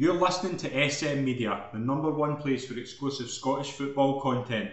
You're listening to SM Media, the number one place for exclusive Scottish football content.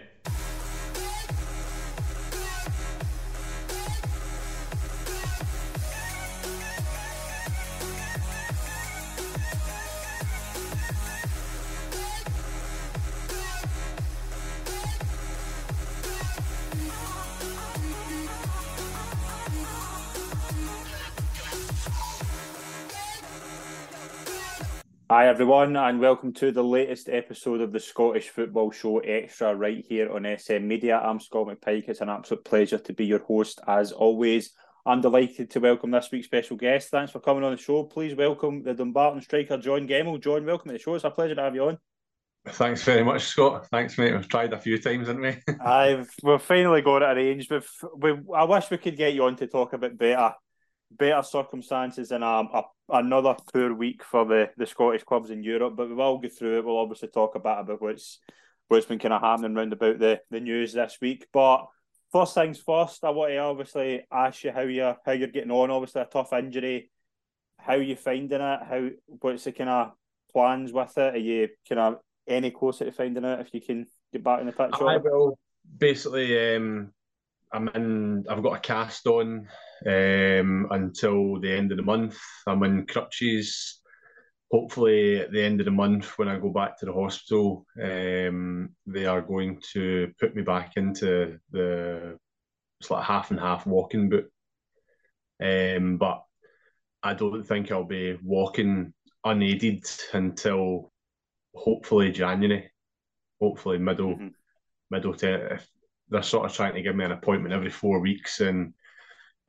Hi, everyone, and welcome to the latest episode of the Scottish Football Show Extra right here on SM Media. I'm Scott McPike. It's an absolute pleasure to be your host as always. I'm delighted to welcome this week's special guest. Thanks for coming on the show. Please welcome the Dumbarton striker, John Gemmell. John, welcome to the show. It's a pleasure to have you on. Thanks very much, Scott. Thanks, mate. We've tried a few times, haven't we? I've we've finally got it arranged. We've, we, I wish we could get you on to talk a bit better better circumstances and um, a, another poor week for the, the Scottish clubs in Europe. But we will go through it. We'll obviously talk a bit about what's what's been kind of happening around about the, the news this week. But first things first, I want to obviously ask you how you how you're getting on. Obviously, a tough injury. How are you finding it? How what's the kind of plans with it? Are you kind of any closer to finding it if you can get back in the picture? I will basically. Um, I'm in. I've got a cast on um, until the end of the month. I'm in crutches. Hopefully, at the end of the month, when I go back to the hospital, um, they are going to put me back into the it's like half and half walking boot. Um, but I don't think I'll be walking unaided until hopefully January, hopefully middle mm-hmm. middle to. If they're sort of trying to give me an appointment every four weeks, and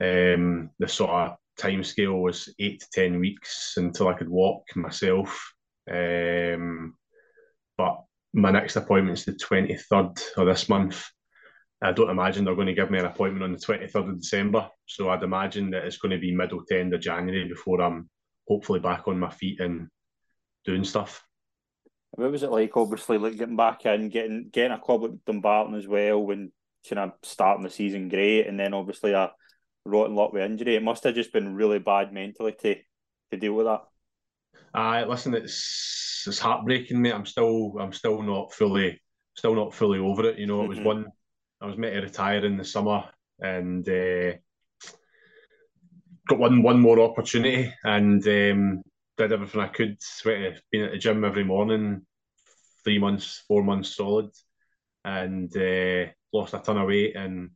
um, the sort of time scale was eight to ten weeks until I could walk myself. Um, but my next appointment is the twenty third of this month. I don't imagine they're going to give me an appointment on the twenty third of December. So I'd imagine that it's going to be middle to end of January before I'm hopefully back on my feet and doing stuff. What was it like? Obviously, like getting back in, getting getting a club like Dumbarton as well, when kind of starting the season great, and then obviously a rotten lot with injury. It must have just been really bad mentally to to deal with that. Uh, listen, it's it's heartbreaking, mate. I'm still I'm still not fully still not fully over it. You know, it was mm-hmm. one I was meant to retire in the summer and uh, got one one more opportunity and um, did everything I could. Sweat, been at the gym every morning, three months, four months solid, and uh, lost a ton of weight and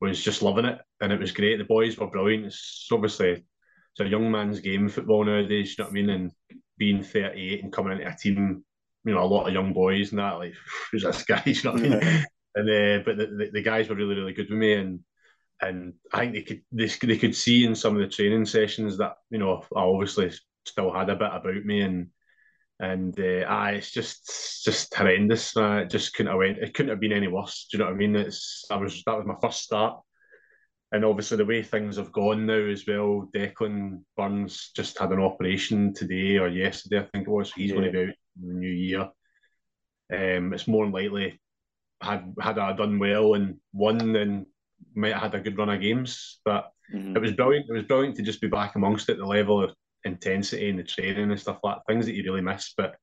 was just loving it. And it was great. The boys were brilliant. It's obviously it's a young man's game, football nowadays. You know what I mean? And being 38 and coming into a team, you know, a lot of young boys and that, like, who's this guy? You know what I mean? Yeah. And uh, but the, the, the guys were really really good with me and and I think they could they, they could see in some of the training sessions that you know I obviously still had a bit about me and and uh, ah, it's just just horrendous. Uh, it just couldn't have went. It couldn't have been any worse. Do you know what I mean? It's I was that was my first start, and obviously the way things have gone now as well. Declan Burns just had an operation today or yesterday, I think it was. He's yeah. going to be out in the new year. Um, it's more than likely had had I done well and won, then might have had a good run of games. But mm-hmm. it was brilliant. It was brilliant to just be back amongst it. The level of intensity and the training and stuff like that, things that you really miss. But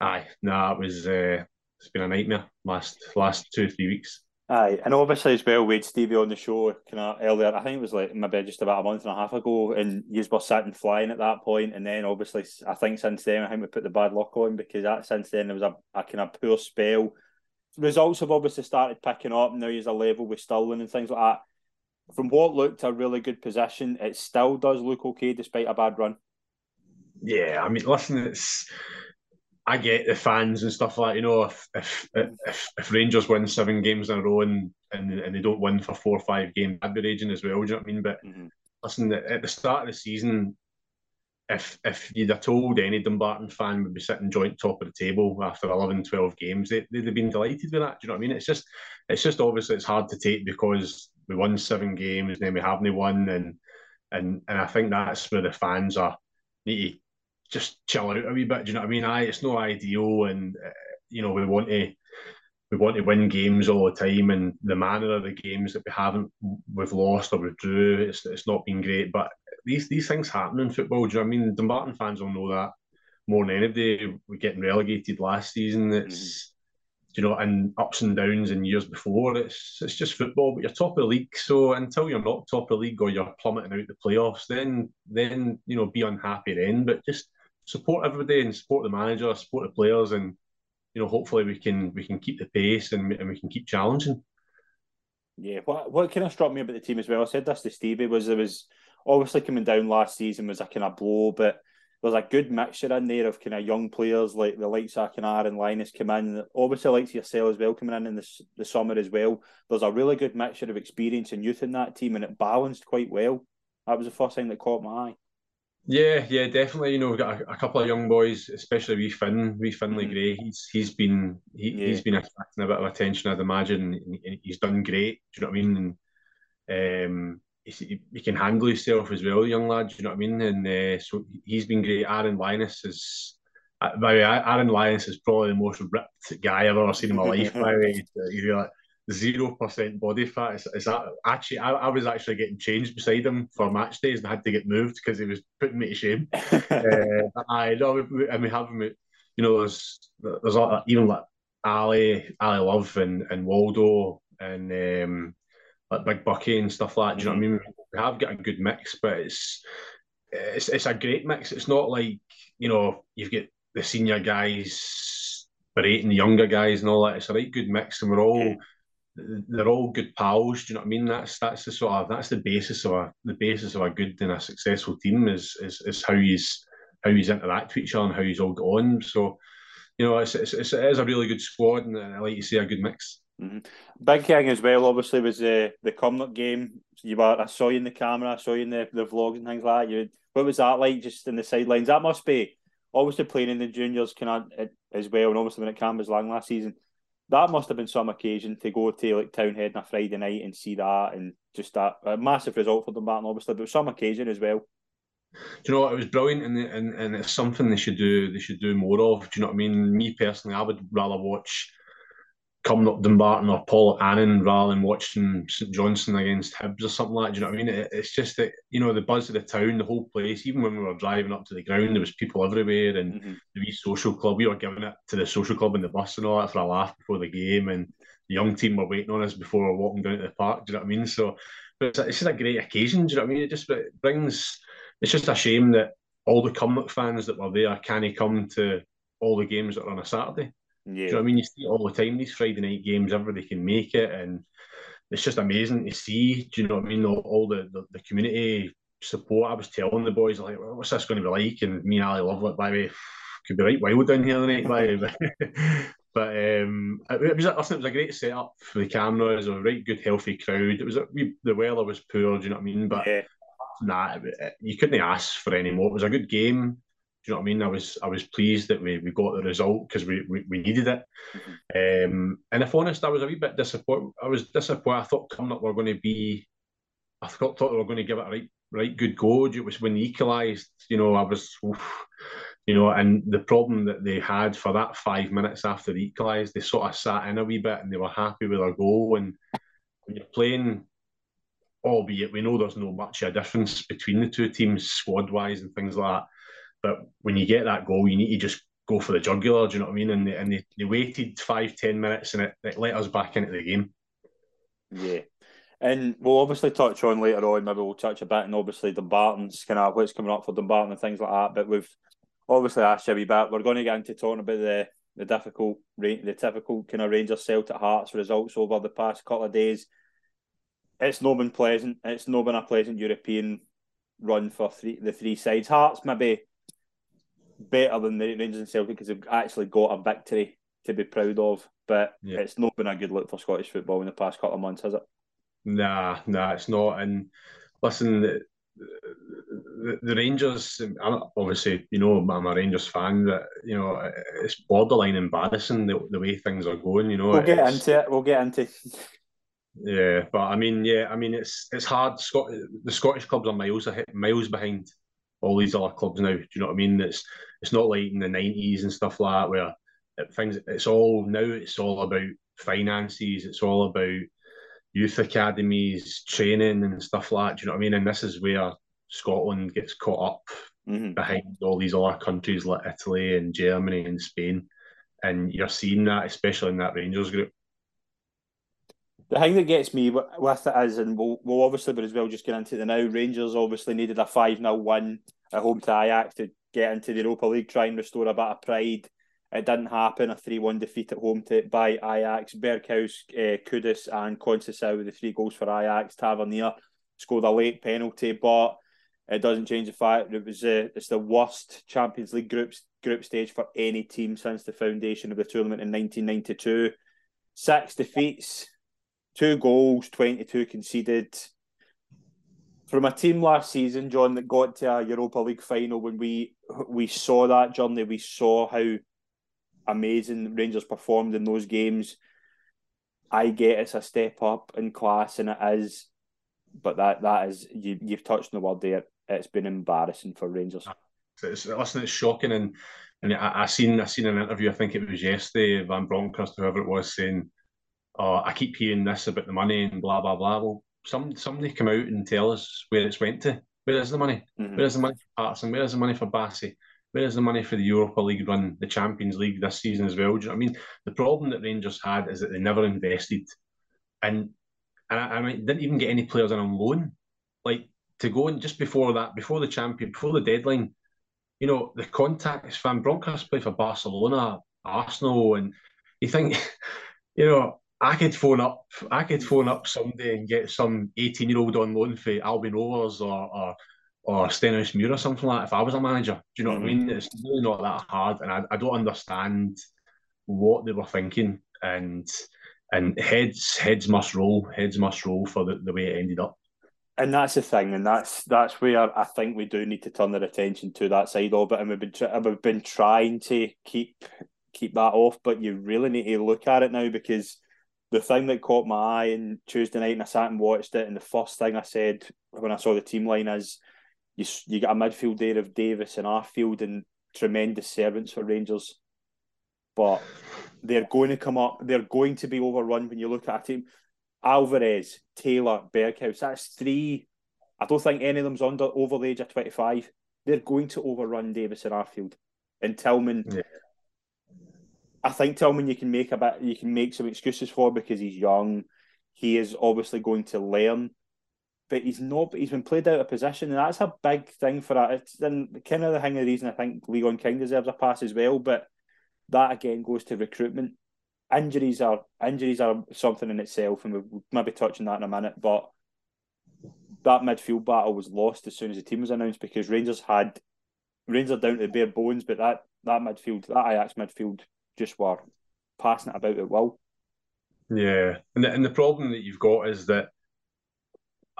aye, nah, it was uh, it's been a nightmare last last two or three weeks. Aye, and obviously as well, we had Stevie on the show kind of earlier. I think it was like maybe just about a month and a half ago, and you were sitting flying at that point. And then obviously, I think since then, I think we put the bad luck on because that since then there was a, a kind of poor spell. Results have obviously started picking up. Now he's a level with Stirling and things like that from what looked a really good position, it still does look okay despite a bad run. Yeah, I mean, listen, it's I get the fans and stuff like you know if if if, if Rangers win seven games in a row and, and and they don't win for four or five games, I'd be raging as well. Do you know what I mean? But mm-hmm. listen, at the start of the season, if if you'd have told any Dumbarton fan would be sitting joint top of the table after 11, 12 games, they, they'd have been delighted with that. Do you know what I mean? It's just it's just obviously it's hard to take because we won seven games then we haven't won and and and I think that's where the fans are need to just chill out a wee bit. Do you know what I mean? I it's no ideal, and uh, you know we want to we want to win games all the time, and the manner of the games that we haven't we've lost or withdrew, it's it's not been great. But these these things happen in football. Do you know what I mean? Dumbarton fans will know that. more than anybody. We're getting relegated last season. It's mm you know, and ups and downs in years before. It's it's just football, but you're top of the league. So until you're not top of the league or you're plummeting out the playoffs, then then you know be unhappy then. But just support everybody and support the manager, support the players, and you know hopefully we can we can keep the pace and, and we can keep challenging. Yeah, what what kind of struck me about the team as well? I said this to Stevie was there was obviously coming down last season was a kind of blow, but there's a good mixture in there of kind of young players like the likes of of Aaron Linus come in. Obviously, likes yourself as well coming in in the, the summer as well. There's a really good mixture of experience and youth in that team, and it balanced quite well. That was the first thing that caught my eye. Yeah, yeah, definitely. You know, we've got a, a couple of young boys, especially we Finn, we Finlay mm-hmm. Gray. He's he's been he, yeah. he's been attracting a bit of attention, I'd imagine. And he's done great. Do you know what I mean? And um, he, he can handle himself as well, young lad. You know what I mean? And uh, so he's been great. Aaron Linus is. Uh, by the way, Aaron Linus is probably the most ripped guy I've ever seen in my life. By the way, he's like zero percent body fat. Is, is that actually? I, I, was actually getting changed beside him for match days and I had to get moved because he was putting me to shame. uh, I know, and we have him. You know, there's there's a, even like Ali, Ali Love, and and Waldo, and um, like Big Bucky and stuff like that. Do you mm-hmm. know what I mean? We have got a good mix, but it's it's it's a great mix. It's not like you know you've got the senior guys berating the younger guys and all that. It's a right good mix, and we're all they're all good pals. Do you know what I mean? That's that's the sort of that's the basis of a the basis of a good and a successful team is is, is how he's how he's interact with each other and how he's all got on. So, you know, it's, it's, it's it is a really good squad and I like to see a good mix. Mm-hmm. Big thing as well, obviously, was the the Cumnock game. You were I saw you in the camera, I saw you in the, the vlogs and things like that. You, what was that like, just in the sidelines? That must be obviously playing in the juniors, of as well, and obviously when it Cambuslang last season that must have been some occasion to go to like Townhead on a Friday night and see that, and just that a massive result for Dumbarton, obviously, but some occasion as well. Do you know what? It was brilliant, and, and and it's something they should do. They should do more of. Do you know what I mean? Me personally, I would rather watch Cumnock Dumbarton or Paul Annan rather than watching St Johnstone against Hibs or something like that. Do you know what I mean? It, it's just that, you know, the buzz of the town, the whole place, even when we were driving up to the ground, there was people everywhere and mm-hmm. the wee social club, we were giving it to the social club in the bus and all that for a laugh before the game and the young team were waiting on us before we were walking down to the park. Do you know what I mean? So it's, it's just a great occasion. Do you know what I mean? It just it brings, it's just a shame that all the Cumnock fans that were there can't come to all the games that are on a Saturday. Yeah. Do you know what I mean? You see it all the time, these Friday night games, everybody can make it. And it's just amazing to see. Do you know what I mean? All, all the, the, the, community support. I was telling the boys, like, well, what's this going to be like? And me and Ali love it, by the way. Could be right wild down here tonight, by the way. but um, it was, listen, it was a great setup for the cameras, a right good, healthy crowd. It was a, we, the weather was poor, do you know what I mean? But yeah. nah, you couldn't ask for any more. It was a good game you know what I mean? I was I was pleased that we, we got the result because we, we, we needed it. Mm-hmm. Um, and if honest, I was a wee bit disappointed. I was disappointed. I thought Cumnock were going to be, I thought, thought they were going to give it a right right good go. It was when they equalised. You know, I was, oof, you know, and the problem that they had for that five minutes after they equalised, they sort of sat in a wee bit and they were happy with their goal. And when you're playing albeit we know there's no much a difference between the two teams squad wise and things like that. But when you get that goal, you need to just go for the jugular. Do you know what I mean? And they, and they, they waited five, ten minutes and it, it let us back into the game. Yeah. And we'll obviously touch on later on, maybe we'll touch a bit, and obviously Dumbarton's kind of what's coming up for Dumbarton and things like that. But we've obviously asked you a wee bit. We're going to get into talking about the the difficult, the typical kind of Rangers Celtic Hearts results over the past couple of days. It's not been pleasant. It's not been a pleasant European run for three the three sides. Hearts maybe better than the Rangers and Celtic because they've actually got a victory to be proud of. But yeah. it's not been a good look for Scottish football in the past couple of months, has it? Nah, nah, it's not. And listen, the, the, the Rangers, obviously, you know, I'm a Rangers fan, but you know, it's borderline embarrassing the, the way things are going. You know, we'll get into it. We'll get into. Yeah, but I mean, yeah, I mean, it's it's hard. Scott, the Scottish clubs are miles ahead, miles behind all these other clubs now. Do you know what I mean? It's it's not like in the nineties and stuff like that where it, things. It's all now. It's all about finances. It's all about youth academies, training and stuff like that. Do you know what I mean? And this is where Scotland gets caught up mm-hmm. behind all these other countries like Italy and Germany and Spain. And you're seeing that, especially in that Rangers group. The thing that gets me with it is, and we'll, we'll obviously, but as well, just get into the now. Rangers obviously needed a 5 0 win at home to Ajax to get into the Europa League, try and restore a bit of pride. It didn't happen. A 3 1 defeat at home to by Ajax. Berghuis, uh, Kudus, and Conceição with the three goals for Ajax. Tavernier scored a late penalty, but it doesn't change the fact it was uh, it's the worst Champions League group group stage for any team since the foundation of the tournament in 1992. Six defeats, two goals, 22 conceded. From a team last season, John, that got to a Europa League final, when we we saw that journey, we saw how amazing Rangers performed in those games. I get it's a step up in class, and it is, but that that is you you've touched on the word there. It's been embarrassing for Rangers. It's, listen, it's shocking, and and I, I seen I seen an interview. I think it was yesterday. Van Bronckhorst, whoever it was, saying, "Oh, I keep hearing this about the money and blah blah blah." Well, some somebody come out and tell us where it's went to. Where is the money? Mm-hmm. Where is the money for Patterson? Where is the money for Bassey? Where is the money for the Europa League run, the Champions League this season as well? Do you know what I mean? The problem that Rangers had is that they never invested, and and I, I mean, didn't even get any players in on loan. Like to go and just before that, before the champion, before the deadline, you know, the contacts. Van Bronckhorst play for Barcelona, Arsenal, and you think, you know, I could phone up, I could phone up somebody and get some eighteen-year-old on loan for Albion Rovers or, or or Stenhousemuir or something like that if I was a manager. Do you know mm-hmm. what I mean? It's really not that hard, and I, I don't understand what they were thinking. And and heads heads must roll, heads must roll for the, the way it ended up. And that's the thing, and that's that's where I think we do need to turn our attention to that side of it. And we've been we've been trying to keep keep that off, but you really need to look at it now because the thing that caught my eye on Tuesday night, and I sat and watched it, and the first thing I said when I saw the team line is you you got a midfield there of Davis and Arfield and tremendous servants for Rangers, but they're going to come up. They're going to be overrun when you look at a team. Alvarez, Taylor, Berghuis. That's three. I don't think any of them's under over the age of twenty five. They're going to overrun Davis and Arfield, and Tillman. Yeah. I think Tillman you can make a bit. You can make some excuses for because he's young. He is obviously going to learn but he's not. He's been played out of position, and that's a big thing for that. It's then kind of the thing. The reason I think Leon King deserves a pass as well, but that again goes to recruitment. Injuries are injuries are something in itself, and we'll maybe touch on that in a minute. But that midfield battle was lost as soon as the team was announced because Rangers had Rangers down to bare bones, but that that midfield, that Ajax midfield, just were passing it about at will. Yeah, and the, and the problem that you've got is that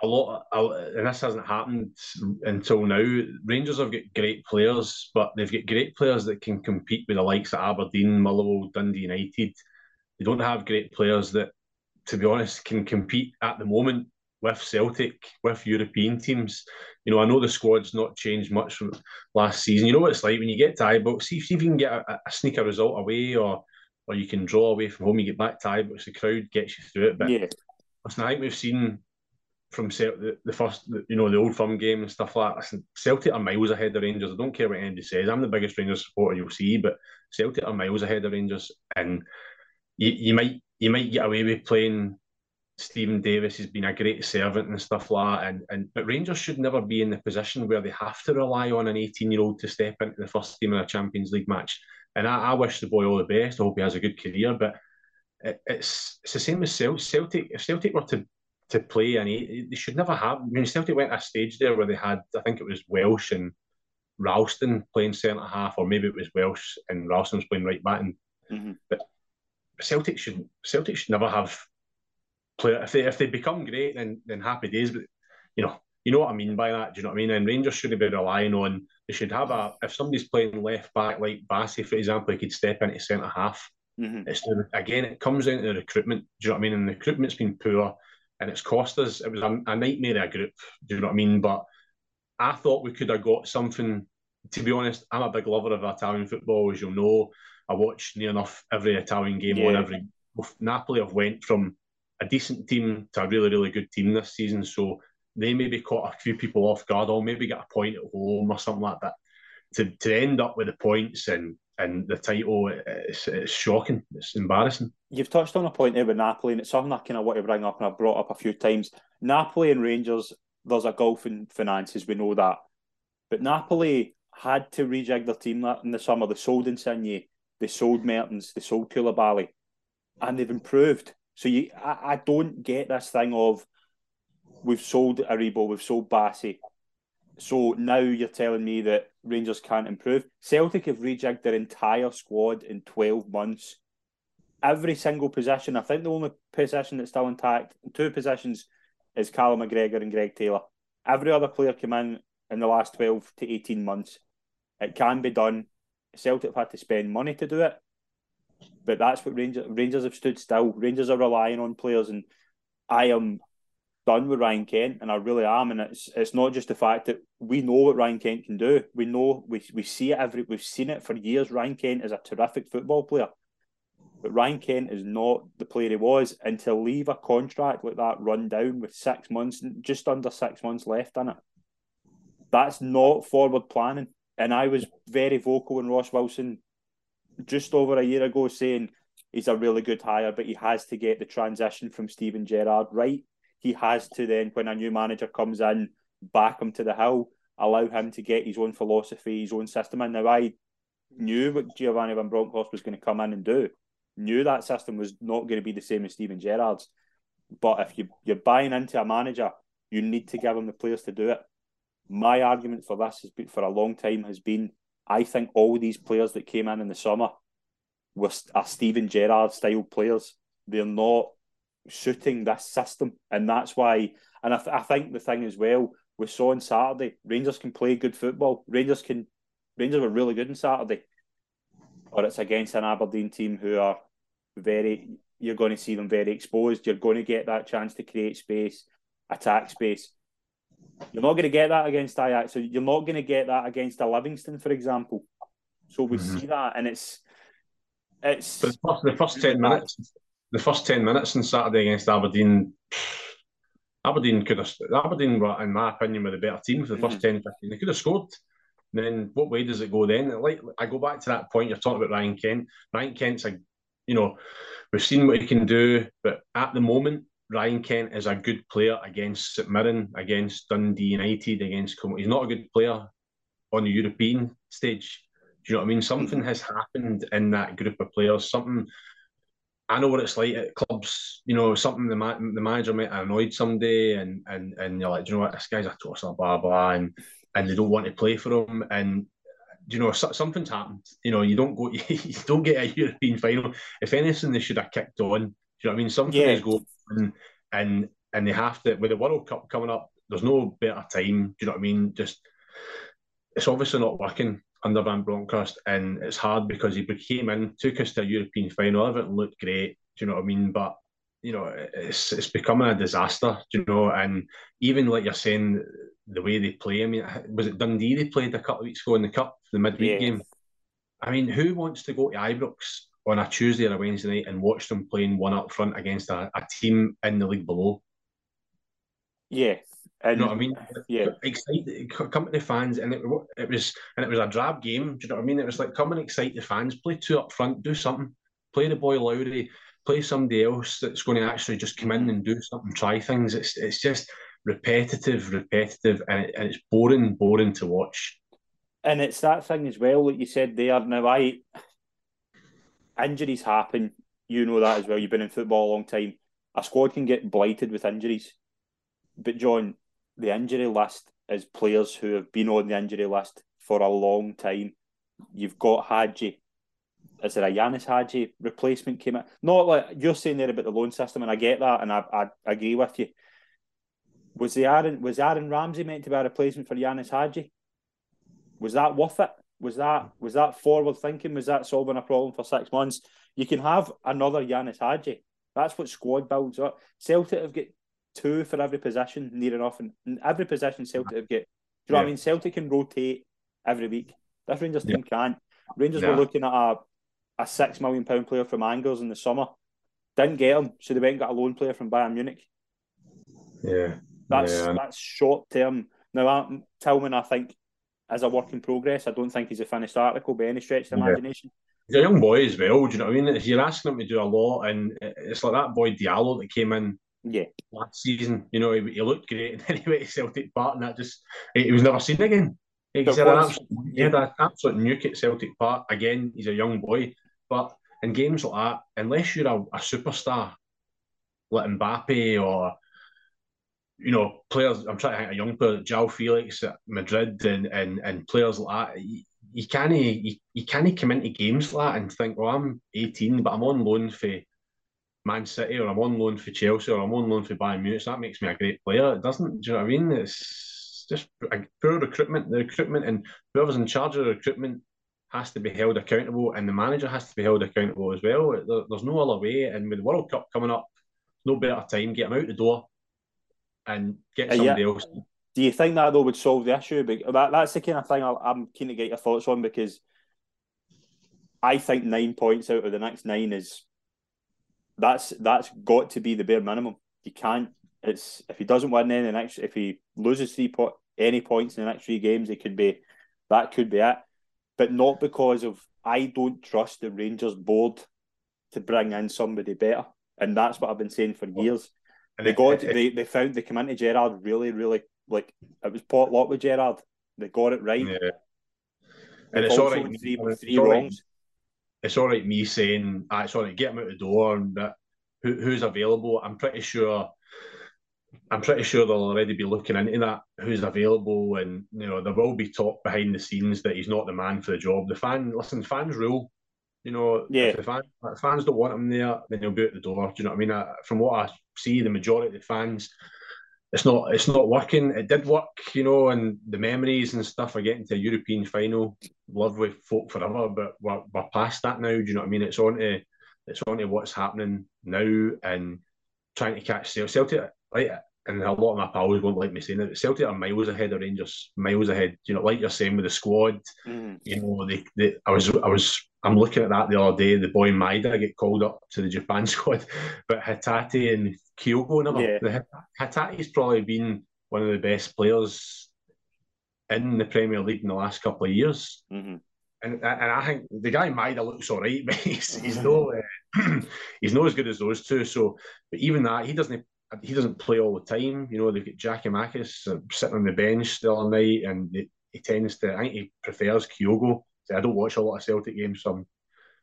a lot, of, and this hasn't happened until now. Rangers have got great players, but they've got great players that can compete with the likes of Aberdeen, Motherwell, Dundee United. They don't have great players that, to be honest, can compete at the moment with Celtic, with European teams. You know, I know the squad's not changed much from last season. You know what it's like when you get to Ibrox, see if you can get a, a sneaker result away or or you can draw away from home, you get back to Ibrox, the crowd gets you through it. But yeah. listen, I think we've seen from Celtic, the, the first, you know, the old firm game and stuff like that. Celtic are miles ahead of Rangers. I don't care what anybody says. I'm the biggest Rangers supporter you'll see, but Celtic are miles ahead of Rangers, and you, you might you might get away with playing Steven Davis has been a great servant and stuff like that. And, and but Rangers should never be in the position where they have to rely on an 18 year old to step into the first team in a Champions League match. And I, I wish the boy all the best. I hope he has a good career. But it, it's it's the same as Celtic. If Celtic were to to play, and he, they should never have. I mean, Celtic went a stage there where they had, I think it was Welsh and Ralston playing centre half, or maybe it was Welsh and Ralston was playing right back. And mm-hmm. but Celtic should Celtic should never have play if they if they become great, then then happy days. But you know, you know what I mean by that. Do you know what I mean? And Rangers shouldn't be relying on. They should have a if somebody's playing left back like Bassey, for example, he could step into centre half. Mm-hmm. It's again, it comes down to the recruitment. Do you know what I mean? And the recruitment's been poor and it's cost us. It was a, a nightmare a group. Do you know what I mean? But I thought we could have got something. To be honest, I'm a big lover of Italian football, as you'll know. I watch near enough every Italian game yeah. on every. Napoli I've went from a decent team to a really, really good team this season. So they maybe caught a few people off guard, or maybe get a point at home or something like that. To to end up with the points and and the title, it's, it's shocking. It's embarrassing. You've touched on a point there with Napoli, and it's something I kind of want to bring up, and I've brought up a few times. Napoli and Rangers, there's a gulf in finances, we know that. But Napoli had to rejig their team in the summer. They sold Insigne, they sold Mertens, they sold Koulibaly, and they've improved. So you, I, I don't get this thing of we've sold Aribo, we've sold Bassey. So now you're telling me that Rangers can't improve. Celtic have rejigged their entire squad in 12 months. Every single position, I think the only position that's still intact, two positions, is Callum McGregor and Greg Taylor. Every other player came in in the last 12 to 18 months. It can be done. Celtic have had to spend money to do it. But that's what Rangers Rangers have stood still. Rangers are relying on players, and I am done with Ryan Kent, and I really am. And it's it's not just the fact that we know what Ryan Kent can do. We know we we see it every we've seen it for years. Ryan Kent is a terrific football player. But Ryan Kent is not the player he was, and to leave a contract like that run down with six months, just under six months left in it, that's not forward planning. And I was very vocal when Ross Wilson just over a year ago saying he's a really good hire, but he has to get the transition from Steven Gerrard right. He has to then, when a new manager comes in, back him to the hill, allow him to get his own philosophy, his own system. And now I knew what Giovanni Van Bronckhorst was going to come in and do. Knew that system was not going to be the same as Steven Gerrard's. But if you, you're buying into a manager, you need to give him the players to do it. My argument for this has been for a long time has been I think all these players that came in in the summer were are Steven Gerrard style players. They're not suiting this system, and that's why. And I, th- I think the thing as well we saw on Saturday, Rangers can play good football. Rangers can Rangers were really good on Saturday, or it's against an Aberdeen team who are very. You're going to see them very exposed. You're going to get that chance to create space, attack space. You're not going to get that against Ajax. So you're not going to get that against a Livingston, for example. So we mm-hmm. see that, and it's it's the first, the first ten minutes. The first ten minutes on Saturday against Aberdeen. Aberdeen could have Aberdeen were, in my opinion, were the better team for the 1st mm-hmm. 10, 15. They could have scored. And then what way does it go then? Like I go back to that point you're talking about Ryan Kent. Ryan Kent's a you know, we've seen what he can do, but at the moment, Ryan Kent is a good player against St Mirren, against Dundee United, against He's not a good player on the European stage. Do you know what I mean? Something has happened in that group of players. Something I know what it's like at clubs. You know, something the ma- the manager might have annoyed somebody, and and and you're like, do you know what? This guy's a tosser, blah blah, and and they don't want to play for him, and you know something's happened. You know, you don't go, you don't get a European final. If anything, they should have kicked on. Do you know what I mean? Something yeah. going and and and they have to with the World Cup coming up. There's no better time. Do you know what I mean? Just it's obviously not working under Van Bronckhorst, and it's hard because he came in, took us to a European final. Everything looked great. Do you know what I mean? But you know, it's it's becoming a disaster. Do you know? And even like you're saying, the way they play. I mean, was it Dundee they played a couple of weeks ago in the cup, the midweek yeah. game? I mean, who wants to go to Ibrox on a Tuesday or a Wednesday night and watch them playing one up front against a, a team in the league below. Yeah. And, you know what I mean? Yeah. Excited, come to the fans, and it, it was and it was a drab game. Do you know what I mean? It was like come and excite the fans, play two up front, do something, play the boy Lowry, play somebody else that's going to actually just come in and do something, try things. It's it's just repetitive, repetitive, and, it, and it's boring, boring to watch. And it's that thing as well, like you said there. Now I injuries happen. You know that as well. You've been in football a long time. A squad can get blighted with injuries. But John, the injury list is players who have been on the injury list for a long time. You've got Hagi. Is there a Ianis Hagi replacement came in? Not like you're saying there about the loan system, and I get that, and I, I agree with you. Was the Aaron was Aaron Ramsey meant to be a replacement for Ianis Hagi? Was that worth it? Was that was that forward thinking? Was that solving a problem for six months? You can have another Ianis Hagi. That's what squad builds up. Celtic have got two for every position near enough, and every position Celtic have got. Do you know what I mean? Celtic can rotate every week. This Rangers yeah. team can't. Rangers yeah. were looking at a a six million pound player from Angers in the summer. Didn't get him, so they went and got a loan player from Bayern Munich. Yeah. That's yeah. that's short term. Now, Tillman, I think, as a work in progress. I don't think he's a finished article by any stretch of the yeah. imagination. He's a young boy as well. Do you know what I mean? You're asking him to do a lot, and it's like that boy Diallo that came in yeah. last season. You know, he, he looked great, and then he went to Celtic Park, and that just he, was never seen again. He had, an absolute, he had an absolute nuke at Celtic Park. Again, he's a young boy, but in games like that, unless you're a, a superstar like Mbappe or you know, players. I'm trying to think a young player, João Felix at Madrid, and and and players like that. You, can't you, can't come into games like that and think, well, I'm 18, but I'm on loan for Man City, or I'm on loan for Chelsea, or I'm on loan for Bayern Munich. That makes me a great player. It doesn't. Do you know what I mean? It's just poor recruitment. The recruitment and whoever's in charge of the recruitment has to be held accountable, and the manager has to be held accountable as well. There, there's no other way. And with the World Cup coming up, no better time. Get them out the door and get uh, somebody yeah. else. Do you think that though would solve the issue? That, that's the kind of thing I'm keen to get your thoughts on because I think nine points out of the next nine is that's that's got to be the bare minimum. You can't. It's if he doesn't win any next, if he loses three po- any points in the next three games, it could be that could be it. But not because of I don't trust the Rangers board to bring in somebody better, and that's what I've been saying for years. And they got it, they they found they came into Gerrard really really like it was pot lot with Gerrard. They got it right. Yeah. And it's all right. Three, it's three all right. It's all right. Me saying, ah, it's all right. Get him out the door, and that who, who's available. I'm pretty sure. I'm pretty sure they'll already be looking into that. Who's available, and you know there will be talk behind the scenes that he's not the man for the job. The fan, listen, fans rule. You know, yeah. If the fan, if fans don't want him there, then he'll be at the door. Do you know what I mean? I, from what I see, the majority of the fans, it's not it's not working. It did work, you know, and the memories and stuff are getting to a European final. Love with folk forever, but we're, we're past that now. Do you know what I mean? It's on to it's on to what's happening now and trying to catch Celtic. Celtic right, and a lot of my pals won't like me saying it. Celtic are miles ahead of Rangers, miles ahead. You know, like you're saying with the squad. Mm. You know, they, they I was I was I'm looking at that the other day. The boy Maeda get called up to the Japan squad, but Hatate and Kyogo never. Yeah. Hatate's probably been one of the best players in the Premier League in the last couple of years. Mm-hmm. And, and I think the guy Maeda looks all right, but he's, he's no uh, he's not as good as those two. So, but even that, he doesn't he doesn't play all the time. You know, they've got Giakoumakis uh, sitting on the bench the other night, and he, he tends to. I think he prefers Kyogo I don't watch a lot of Celtic games, so I'm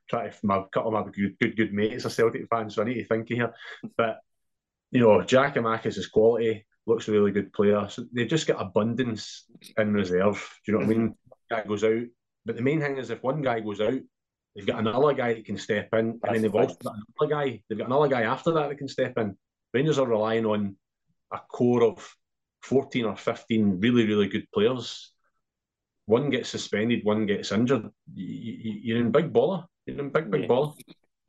trying to my couple of my good good good mates are Celtic fans, so I need to think here. But you know, Giakoumakis is quality, looks a really good player. So they've just got abundance in reserve. Do you know what I mean? Mm-hmm. Guy goes out, but the main thing is if one guy goes out, they've got another guy that can step in, That's and then they've also got another guy. They've got another guy after that that can step in. Rangers are relying on a core of fourteen or fifteen really really good players one gets suspended, one gets injured, you're in big baller. You're in big, big yeah. baller.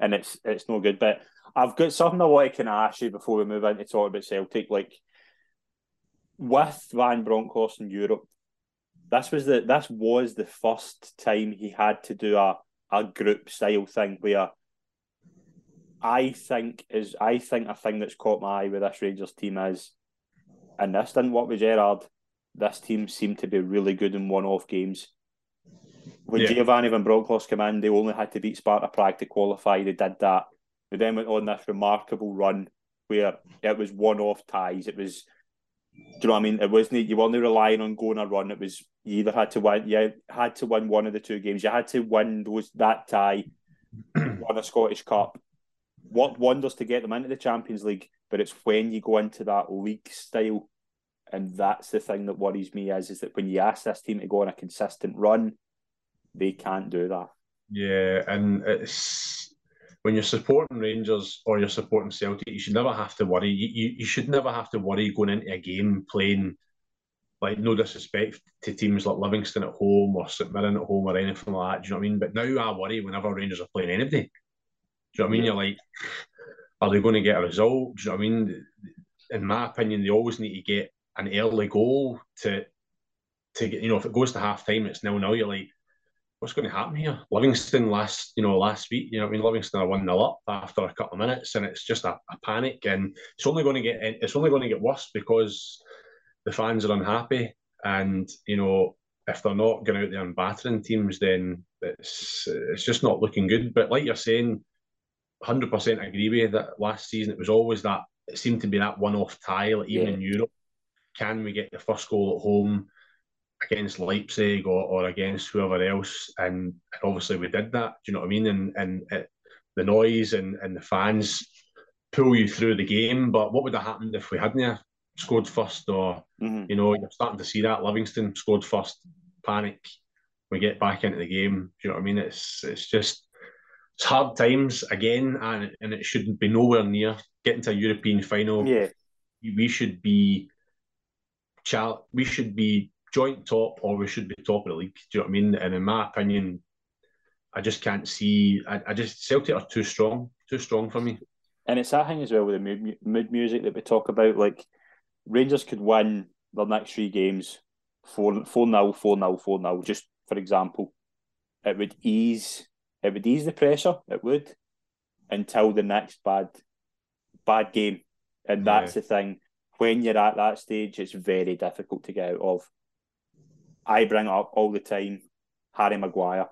And it's it's no good. But I've got something I want to kind of ask you before we move on to talk about Celtic. Like with Van Bronckhorst in Europe, this was the this was the first time he had to do a, a group style thing where I think is I think a thing that's caught my eye with this Rangers team is and this didn't work with Gerrard this team seemed to be really good in one-off games. When yeah. Giovanni Van Bronckhorst came in, they only had to beat Sparta Prague to qualify. They did that. They then went on this remarkable run where it was one-off ties. It was, do you know what I mean? It wasn't you weren't relying on going a run. It was you either had to win, you had to win one of the two games. You had to win those that tie, win a Scottish Cup. What wonders to get them into the Champions League, but it's when you go into that league style and that's the thing that worries me is is that when you ask this team to go on a consistent run, they can't do that. Yeah, and it's when you're supporting Rangers or you're supporting Celtic, you should never have to worry. You, you, you should never have to worry going into a game playing like no disrespect to teams like Livingston at home or St Mirren at home or anything like that. Do you know what I mean? But now I worry whenever Rangers are playing anybody. Do you know what I mean? You're like, are they going to get a result? Do you know what I mean? In my opinion, they always need to get an early goal to to get you know if it goes to half time it's nil nil you're like what's going to happen here Livingston last you know last week you know I mean Livingston are one nil up after a couple of minutes and it's just a, a, panic and it's only going to get it's only going to get worse because the fans are unhappy, and you know if they're not going out there and battering teams, then it's it's just not looking good. But like you're saying, hundred percent agree with you that last season it was always that it seemed to be that one-off tie. Like even yeah. in Europe, can we get the first goal at home against Leipzig or, or against whoever else? And, obviously we did that. Do you know what I mean? And and it, the noise and and the fans pull you through the game. But what would have happened if we hadn't scored first, or mm-hmm. you know, you're starting to see that Livingston scored first, panic. We get back into the game. Do you know what I mean? It's it's just it's hard times again, and and it shouldn't be nowhere near getting to a European final. Yeah, we should be. We should be joint top, or we should be top of the league. Do you know what I mean? And in my opinion, I just can't see. I, I just Celtic are too strong, too strong for me. And it's that thing as well with the mood, mood music that we talk about. Like Rangers could win their next three games 4 4 0, 4 0, 4 0, just for example. It would ease it would ease the pressure, it would, until the next bad bad game. And that's yeah. the thing. When you're at that stage, it's very difficult to get out of. I bring up all the time Harry Maguire.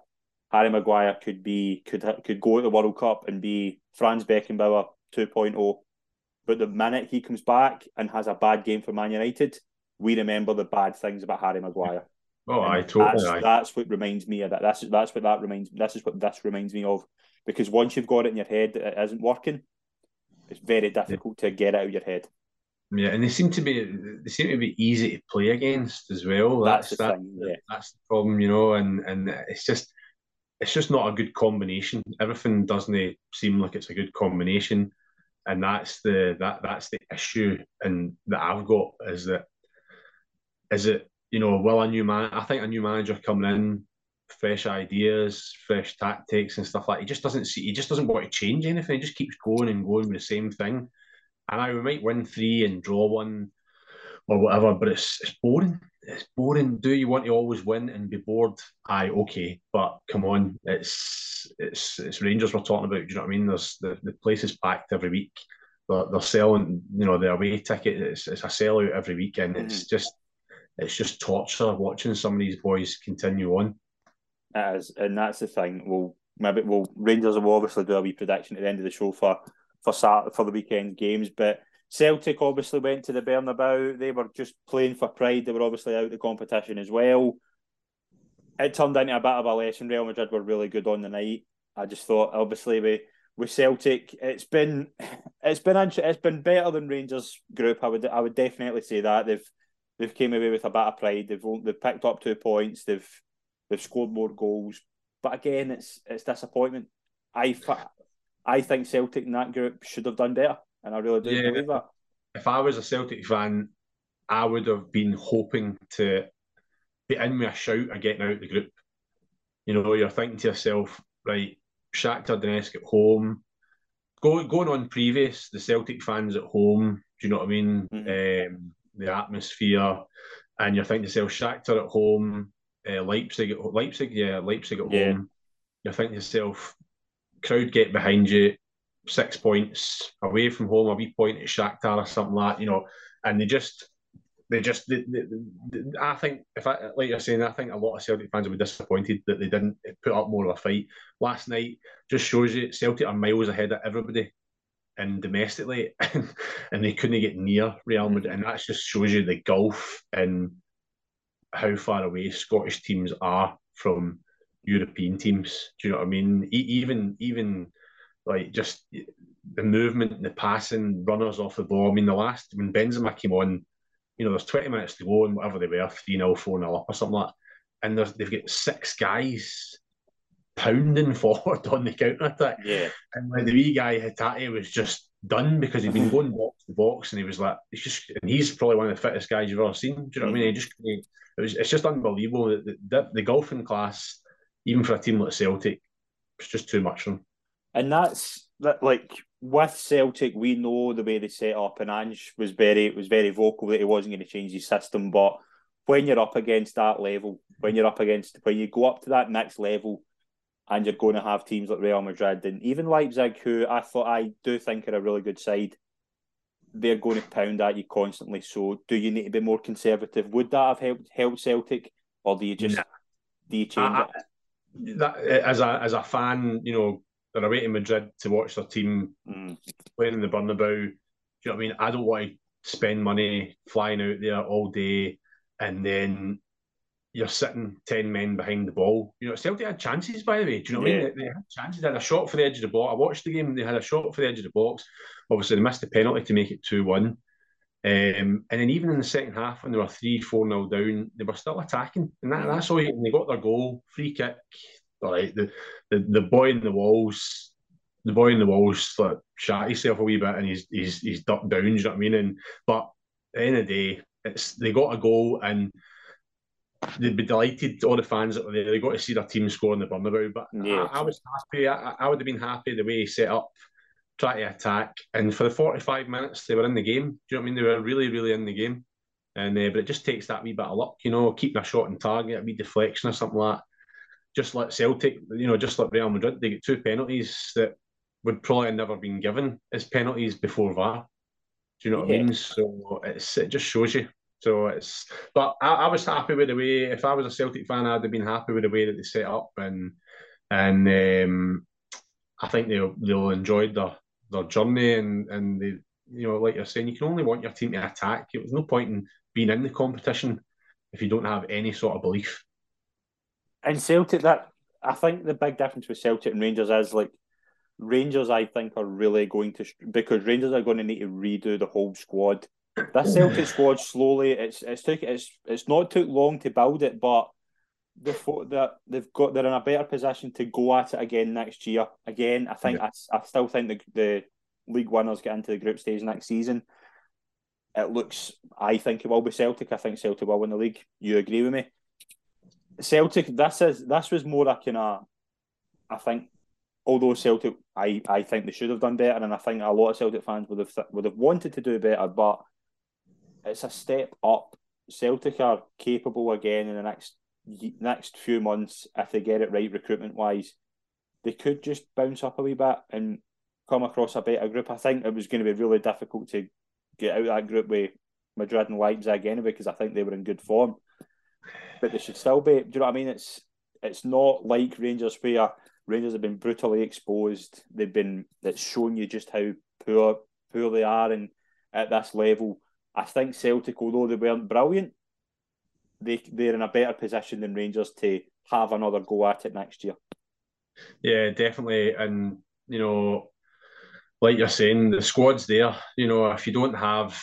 Harry Maguire could be could could go to the World Cup and be Franz Beckenbauer 2.0 but the minute he comes back and has a bad game for Man United, we remember the bad things about Harry Maguire. Oh, and I totally. That's, that's, what reminds me of that. That's that's what that reminds. This is what this reminds me of. Because once you've got it in your head that it isn't working, it's very difficult yeah. to get it out of your head. Yeah, and they seem to be they seem to be easy to play against as well. That's, that's the that, thing, yeah. That's the problem, you know, and and it's just it's just not a good combination. Everything doesn't seem like it's a good combination and that's the that that's the issue and that I've got is that is it you know will a new man I think a new manager coming in fresh ideas fresh tactics and stuff like he just doesn't see he just doesn't want to change anything he just keeps going and going with the same thing and I we might win three and draw one or whatever but it's it's boring it's boring. Do you want to always win and be bored? Aye, okay, but come on, it's it's it's Rangers we're talking about. Do you know what I mean? There's the, the place is packed every week. They're, they're selling, you know, their away ticket. It's, it's a sellout every weekend. Mm-hmm. It's just it's just torture watching some of these boys continue on. As and that's the thing. Well, maybe well Rangers will obviously do a wee prediction at the end of the show for for Saturday, for the weekend games, but Celtic obviously went to the Bernabeu. They were just playing for pride. They were obviously out of the competition as well. It turned into a bit of a lesson. Real Madrid were really good on the night. I just thought, obviously, we with Celtic, it's been it's been it's been better than Rangers group. I would I would definitely say that they've they've came away with a bit of pride. They've they've picked up two points. They've they've scored more goals. But again, it's it's disappointment. I I think Celtic in that group should have done better and I really do yeah, believe that. If I was a Celtic fan, I would have been hoping to be in with a shout of getting out of the group. You know, you're thinking to yourself, right, Shakhtar Donetsk at home, go, going on previous, the Celtic fans at home, do you know what I mean? Mm-hmm. Um, the atmosphere, and you're thinking to yourself, Shakhtar at home, uh, Leipzig, at, Leipzig, yeah, Leipzig at yeah. home. You're thinking to yourself, crowd get behind you, six points away from home, a wee point at Shakhtar or something like that, you know, and they just they just they, they, they, I think if I like you're saying, I think a lot of Celtic fans will be disappointed that they didn't put up more of a fight last night. Just shows you Celtic are miles ahead of everybody and domestically, and they couldn't get near Real Madrid, and that just shows you the gulf and how far away Scottish teams are from European teams. Do you know what I mean? even even like just the movement, the passing, runners off the ball. I mean, the last when Benzema came on, you know, there's 20 minutes to go and whatever they were, 3 0, 4 0 up or something like that. And they've got six guys pounding forward on the counter attack. Yeah. And like the wee guy Hatate was just done because he'd been going box to box and he was like, it's just, and he's probably one of the fittest guys you've ever seen. Do you know what I mm. mean? He just, it was, it's just unbelievable. The, the, the golfing class, even for a team like Celtic, it's just too much for them and that's that. Like with Celtic, we know the way they set up, and Ange was very was very vocal that he wasn't going to change his system. But when you're up against that level, when you're up against when you go up to that next level, and you're going to have teams like Real Madrid and even Leipzig, who I thought I do think are a really good side. they're going to pound at you constantly. So, do you need to be more conservative? Would that have helped help Celtic, or do you just nah. do you change I, it? That, as a as a fan, you know, they're away to Madrid to watch their team mm. playing in the Bernabeu. Do you know what I mean? I don't want to spend money flying out there all day and then you're sitting 10 men behind the ball. You know, Celtic had chances, by the way. Do you know what yeah. I mean? They, they, had chances. They had a shot for the edge of the box. I watched the game. They had a shot for the edge of the box. Obviously, they missed the penalty to make it 2 1. Um, and then even in the second half, when they were 3 4 0 down, they were still attacking. And that, that's all. You, they got their goal, free kick. All right, the, the, the boy in the walls, the boy in the walls like, shot himself a wee bit and he's, he's, he's ducked down. Do you know what I mean? And, but at the end of the day, it's, they got a goal and they'd be delighted. All the fans that were there, they got to see their team score in the Bernabeu. But yeah. I, I, was happy. I, I, would have been happy the way he set up, try to attack, and for the forty-five minutes they were in the game. Do you know what I mean? They were really, really in the game. And uh, but it just takes that wee bit of luck, you know, keeping a shot on target, a wee deflection or something like that. Just like Celtic, you know, just like Real Madrid, they get two penalties that would probably have never been given as penalties before VAR. Do you know what yeah. I mean? So it's it just shows you so it's, but I, I, was happy with the way. If I was a Celtic fan, I'd have been happy with the way that they set up, and and um, I think they'll they'll enjoy their their journey, and and they, you know, like you're saying, you can only want your team to attack. There's no point in being in the competition if you don't have any sort of belief. And Celtic, that I think the big difference with Celtic and Rangers is like Rangers. I think are really going to because Rangers are going to need to redo the whole squad this Celtic squad slowly. It's it's took it's it's not took long to build it, but the that they've got they're in a better position to go at it again next year. Again, I think yeah. I, I still think the the league winners get into the group stage next season. It looks, I think it will be Celtic. I think Celtic will win the league. You agree with me? Celtic. This is this was more a kind of, I think, although Celtic, I I think they should have done better, and I think a lot of Celtic fans would have would have wanted to do better, but it's a step up. Celtic are capable again in the next next few months if they get it right recruitment wise. They could just bounce up a wee bit and come across a better group. I think it was going to be really difficult to get out that group with Madrid and Leipzig anyway because I think they were in good form. But they should still be. Do you know what I mean? It's it's not like Rangers where Rangers have been brutally exposed. They've been it's shown you just how poor poor they are and at this level. I think Celtic, although they weren't brilliant, they they're in a better position than Rangers to have another go at it next year. Yeah, definitely, and you know, like you're saying, the squad's there. You know, if you don't have,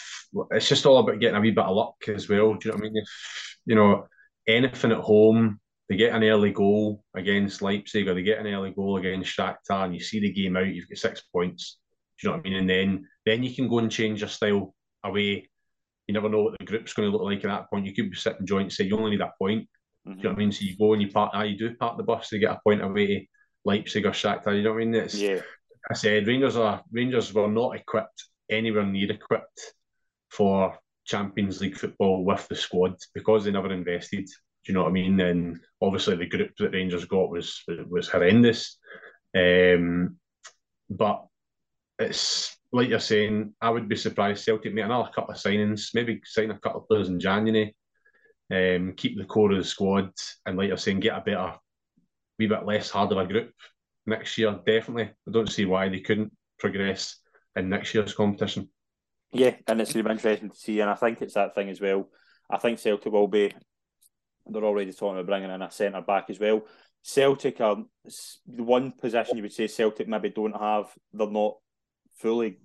it's just all about getting a wee bit of luck as well. Do you know what I mean? If you know anything at home, they get an early goal against Leipzig, or they get an early goal against Shakhtar, and you see the game out, you've got six points. Do you know what I mean? And then then you can go and change your style away you never know what the group's going to look like at that point. You could be sitting joint and say you only need a point. Mm-hmm. Do you know what I mean? So you go and you park, ah, you do park the bus to get a point away to Leipzig or Shakhtar. You know what I mean? It's, yeah. I said Rangers are Rangers were not equipped anywhere near equipped for Champions League football with the squad because they never invested. Do you know what I mean? And obviously the group that Rangers got was was horrendous. Um, but it's like you're saying, I would be surprised Celtic make another couple of signings, maybe sign a couple of players in January, um, keep the core of the squad, and like you're saying, get a better, wee bit less hard of a group next year. Definitely, I don't see why they couldn't progress in next year's competition. Yeah, and it's going to be interesting to see, and I think it's that thing as well. I think Celtic will be. They're already talking about bringing in a centre back as well. Celtic are the one position you would say Celtic maybe don't have. They're not fully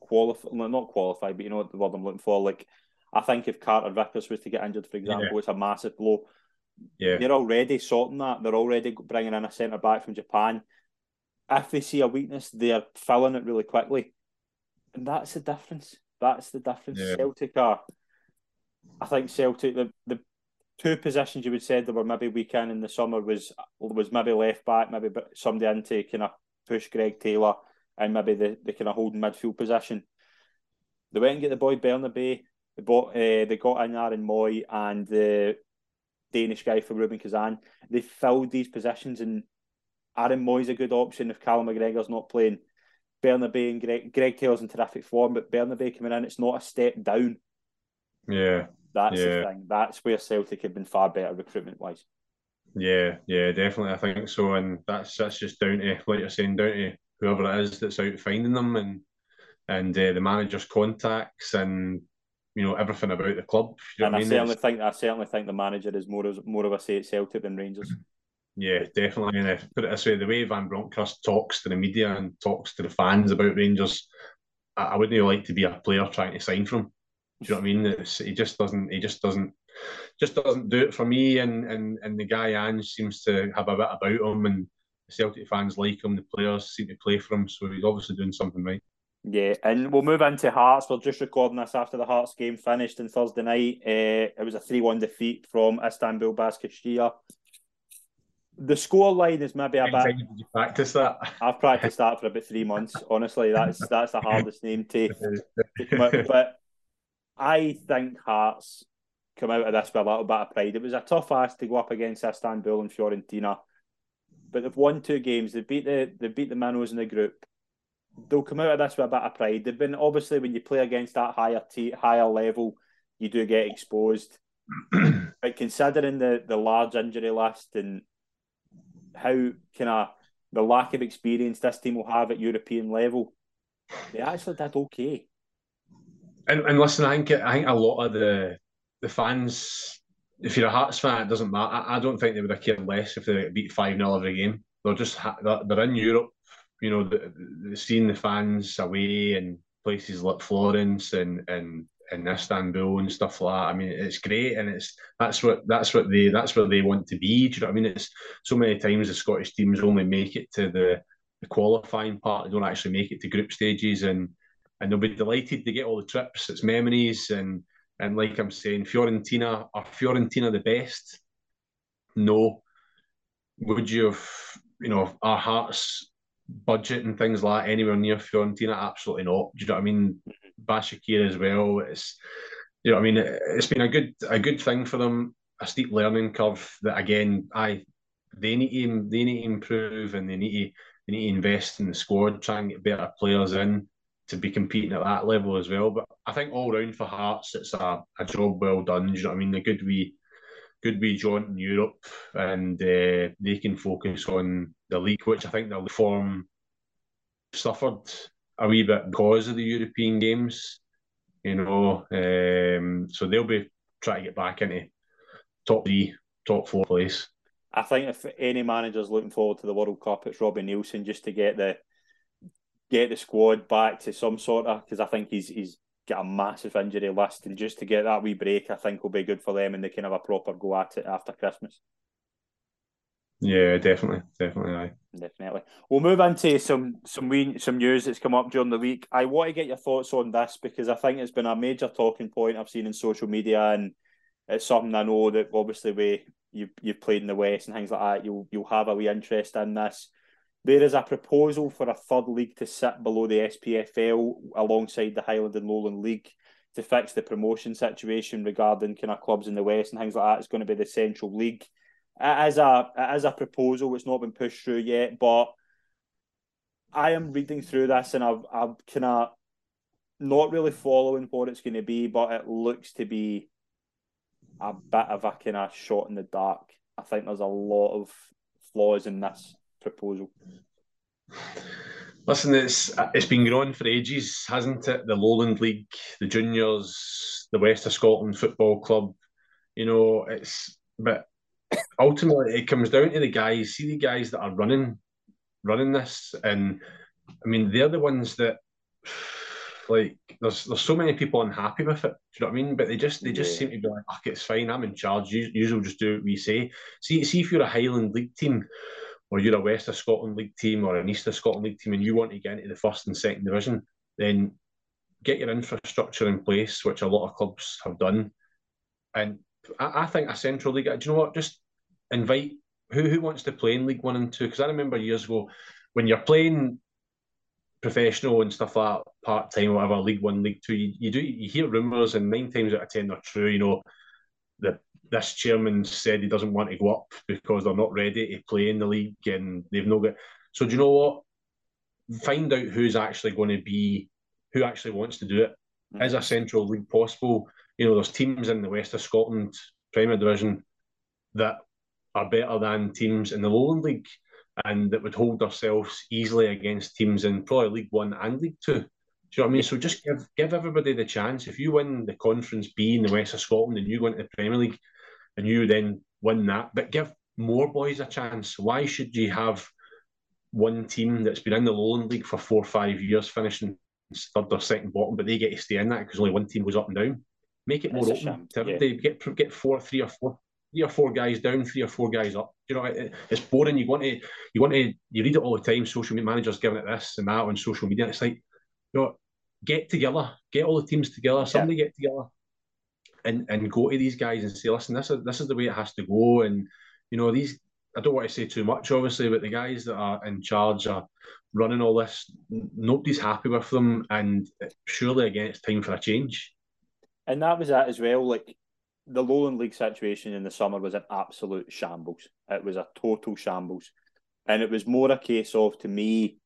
qualified, not qualified, but you know what the word I'm looking for. Like, I think if Carter Vickers was to get injured, for example, yeah. it's a massive blow. Yeah, they're already sorting that. They're already bringing in a centre back from Japan. If they see a weakness, they're filling it really quickly, and that's the difference. That's the difference. Yeah. Celtic are. I think Celtic the the two positions you would say that were maybe weekend in the summer was was maybe left back, maybe somebody in to kind of push Greg Taylor and maybe the, the kind of holding midfield position. They went and get the boy Bernabei. They bought uh, they got in Aaron Mooy and the Danish guy for Rubin Kazan. They filled these positions and Aaron Mooy's a good option if Callum McGregor's not playing. Bernabei and Greg, Greg Taylor's in terrific form, but Bernabei coming in, it's not a step down. Yeah. That's Yeah. the thing. That's where Celtic have been far better recruitment wise. Yeah, yeah, definitely. I think so, and that's that's just down to, like you're saying, down to whoever it is that's out finding them, and and uh, the manager's contacts, and you know everything about the club. You know and I, mean? certainly It's- think I certainly think the manager is more of more of a say at Celtic than Rangers. yeah, definitely. And if put it this way, the way Van Bronckhorst talks to the media and talks to the fans about Rangers, I, I wouldn't even like to be a player trying to sign from. Do you know what I mean? It's, he just doesn't. He just doesn't. Just doesn't do it for me. And and and the guy Ange seems to have a bit about him, and the Celtic fans like him. The players seem to play for him, so he's obviously doing something right. Yeah, and we'll move into Hearts. We're just recording this after the Hearts game finished on Thursday night. Uh, it was a 3 1 defeat from Istanbul Basaksehir. The score line is maybe a How bit. did you practice that? I've practiced that for about three months. Honestly, that's that's the hardest name to, to come out. But I think Hearts come out of this with a little bit of pride. It was a tough ask to go up against Istanbul and Fiorentina, but they've won two games. They beat the they beat the Manos in the group. They'll come out of this with a bit of pride. They've been obviously when you play against that higher t- higher level, you do get exposed. but considering the the large injury list and how kind of the lack of experience this team will have at European level, they actually did okay. And, and listen, I think I think a lot of the the fans, if you're a Hearts fan, it doesn't matter. I, I don't think they would have cared less if they beat five 0 every game. They're just they're, in Europe, you know, seeing the fans away in places like Florence and and and Istanbul and stuff like that. I mean, it's great, and it's that's what that's what they that's where they want to be. Do you know what I mean? It's so many times the Scottish teams only make it to the the qualifying part. They don't actually make it to group stages, and and they'll be delighted to get all the trips. It's memories, and and like I'm saying, Fiorentina are Fiorentina the best? No. Would you have, you know, our hearts budget and things like anywhere near Fiorentina? Absolutely not. Do you know what I mean? Bashakir as well. It's you know, what I mean, it, it's been a good a good thing for them. A steep learning curve that again, I they need to they need to improve and they need to they need to invest in the squad, try and get better players in to be competing at that level as well. But I think all round for Hearts, it's a, a job well done. Do you know what I mean? A good wee, good wee jaunt in Europe, and uh, they can focus on the league, which I think the form suffered a wee bit because of the European games. You know, um, so they'll be trying to get back into top three, top four place. I think if any manager's looking forward to the World Cup, it's Robbie Neilson just to get the get the squad back to some sort of because I think he's he's got a massive injury list and just to get that wee break, I think will be good for them and they can have a proper go at it after Christmas. Yeah, definitely, definitely, aye. Definitely. We'll move into some some wee, some news that's come up during the week. I want to get your thoughts on this because I think it's been a major talking point I've seen in social media and it's something I know that obviously we you you've played in the West and things like that. You'll you'll have a wee interest in this. There is a proposal for a third league to sit below the SPFL alongside the Highland and Lowland League to fix the promotion situation regarding kind of clubs in the West and things like that. It's going to be the Central League. As a is a proposal. It's not been pushed through yet, but I am reading through this and I've I've kind of not really following what it's going to be, but it looks to be a bit of a kind of shot in the dark. I think there's a lot of flaws in this proposal. Listen, it's it's been growing for ages, hasn't it? The Lowland League, the juniors, the West of Scotland Football Club. You know, it's but ultimately it comes down to the guys. See the guys that are running, running this, and I mean they're the ones that like there's there's so many people unhappy with it. Do you know what I mean? But they just they just Yeah. seem to be like, "Fuck, it's fine. I'm in charge. You usually just do what we say." See, see if you're a Highland League team, or you're a West of Scotland League team, or an East of Scotland League team, and you want to get into the first and second division, then get your infrastructure in place, which a lot of clubs have done. And I, I think a Central League. Do you know what? Just invite who who wants to play in League One and Two. Because I remember years ago when you're playing professional and stuff like part time, whatever, League One, League Two, you, you do you hear rumours, and nine times out of ten they're true. You know, the this chairman said he doesn't want to go up because they're not ready to play in the league, and they've not got. So do you know what? find out who's actually going to be who actually wants to do it. Mm-hmm. Is a central league possible? You know, there's teams in the west of Scotland Premier Division that are better than teams in the Lowland League and that would hold themselves easily against teams in probably League One and League Two. Do you know what I mean? So just give give everybody the chance. If you win the Conference B in the West of Scotland and you go into the Premier League and you then win that, but give more boys a chance. Why should you have one team that's been in the Lowland League for four or five years finishing third or second bottom, but they get to stay in that because only one team goes up and down? Make it more open. Yeah. Get get four, three or four three or four guys down, three or four guys up. You know, it, it's boring. You want to, you want to, you read it all the time. Social media managers giving it this and that on social media. It's like, you know, get together, get all the teams together. Somebody yeah. get together, and and go to these guys and say, listen, this is this is the way it has to go. And you know, these. I don't want to say too much, obviously, but the guys that are in charge are running all this. Nobody's happy with them, and surely again, it's time for a change. And that was that as well. Like the Lowland League situation in the summer was an absolute shambles. It was a total shambles. And it was more a case of, to me,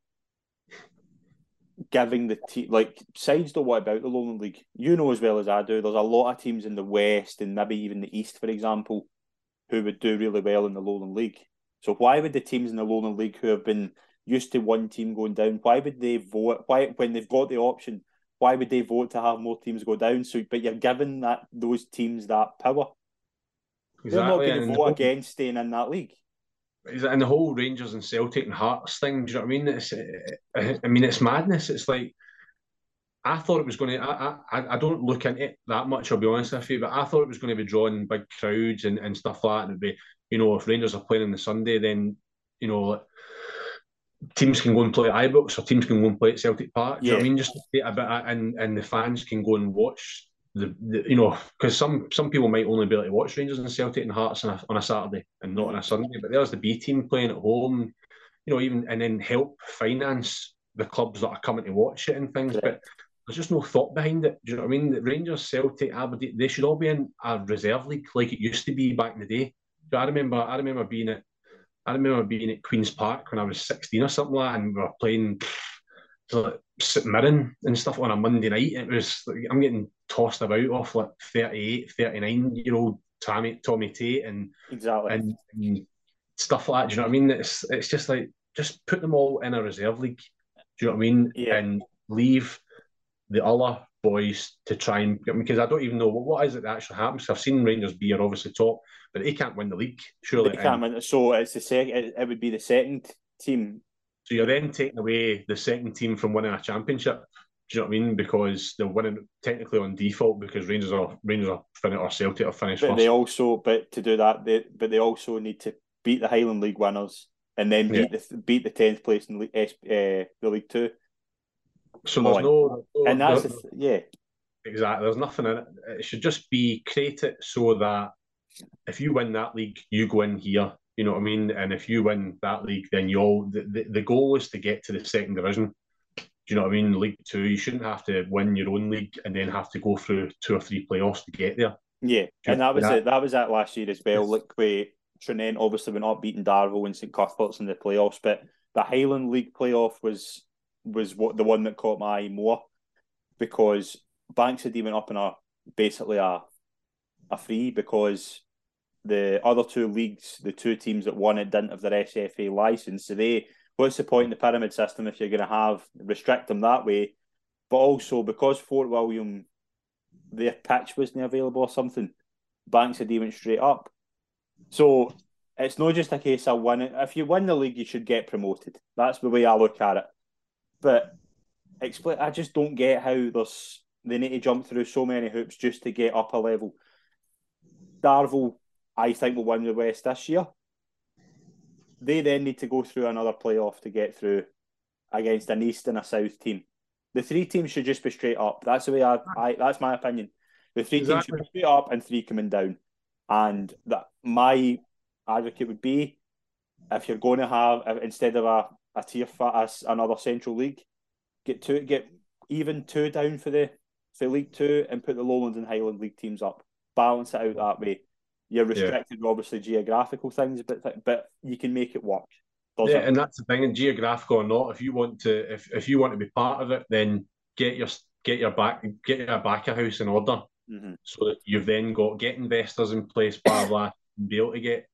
giving the team, like, sides don't what about the Lowland League. You know as well as I do, there's a lot of teams in the West and maybe even the East, for example, who would do really well in the Lowland League. So why would the teams in the Lowland League who have been used to one team going down, why would they vote? Why, when they've got the option why would they vote to have more teams go down? So, but you're giving that those teams that power. Exactly. They're not going to vote against staying in that league. And the whole Rangers and Celtic and Hearts thing. Do you know what I mean? It's, eh, eh, I mean, it's madness. It's like I thought it was going to. I, I I don't look into it that much. I'll be honest with you, but I thought it was going to be drawing big crowds and, and stuff like that. And it'd be, you know, if Rangers are playing on the Sunday, then you know teams can go and play at Ibrox or teams can go and play at Celtic Park. Yeah. You know I mean? Just a bit, and and the fans can go and watch the, the you know, because some some people might only be able to watch Rangers and Celtic and Hearts on a, on a Saturday and not on a Sunday. But there's the B team playing at home, you know, even and then help finance the clubs that are coming to watch it and things. But there's just no thought behind it. Do you know what I mean? The Rangers, Celtic, Aberdeen, they should all be in a reserve league like it used to be back in the day. So I remember, I remember being at I remember being at Queen's Park when I was 16 or something like that, and we were playing like St Mirren and stuff on a Monday night. It was like, I'm getting tossed about off like 38, 39 year old Tommy Tommy Tate and exactly and, and, stuff like that. Do you know what I mean? It's it's just like just put them all in a reserve league. Do you know what I mean? Yeah. And leave the other boys to try and because I don't even know what, what is it that actually happens. I've seen Rangers be are obviously top, but they can't win the league. Surely they can't win. So it's the second. It, it would be the second team. So you're then taking away the second team from winning a championship. Do you know what I mean? Because they're winning technically on default because Rangers are Rangers are finished or Celtic are finished. But first. they also, but to do that, they but they also need to beat the Highland League winners and then beat yeah. the beat the tenth place in the, uh, the League Two. So there's no, no, and that's the, yeah, exactly. There's nothing in it. It should just be create it so that if you win that league, you go in here. You know what I mean? And if you win that league, then you all the, the, the goal is to get to the second division. Do you know what I mean? League two, you shouldn't have to win your own league and then have to go through two or three playoffs to get there. Yeah, and that was that? it. That was that last year as well. Like we Tranent obviously we're not beating Darvel and St Cuthbert's in the playoffs, but the Highland League playoff was was what the one that caught my eye more because Banks had even up in a basically a a free because the other two leagues, the two teams that won it didn't have their SFA license. So they what's the point in the pyramid system if you're gonna have restrict them that way? But also because Fort William their pitch wasn't available or something, Banks had even straight up. So it's not just a case of winning. If you win the league, you should get promoted. That's the way I look at it. But explain. I just don't get how there's they need to jump through so many hoops just to get up a level. Darvel, I think, will win the West this year. They then need to go through another playoff to get through against an East and a South team. The three teams should just be straight up. That's the way I, I that's my opinion. The three exactly. teams should be straight up and three coming down. And that my advocate would be if you're going to have instead of a a tier for another Central League. Get two, get even two down for the for League Two, and put the Lowland and Highland League teams up. Balance it out that way. You're restricted, yeah. obviously, geographical things, but but you can make it work. yeah, and that's the thing. And geographical or not, if you want to, if, if you want to be part of it, then get your get your back get your back of house in order, mm-hmm. so that you've then got get investors in place, blah blah, and be able to get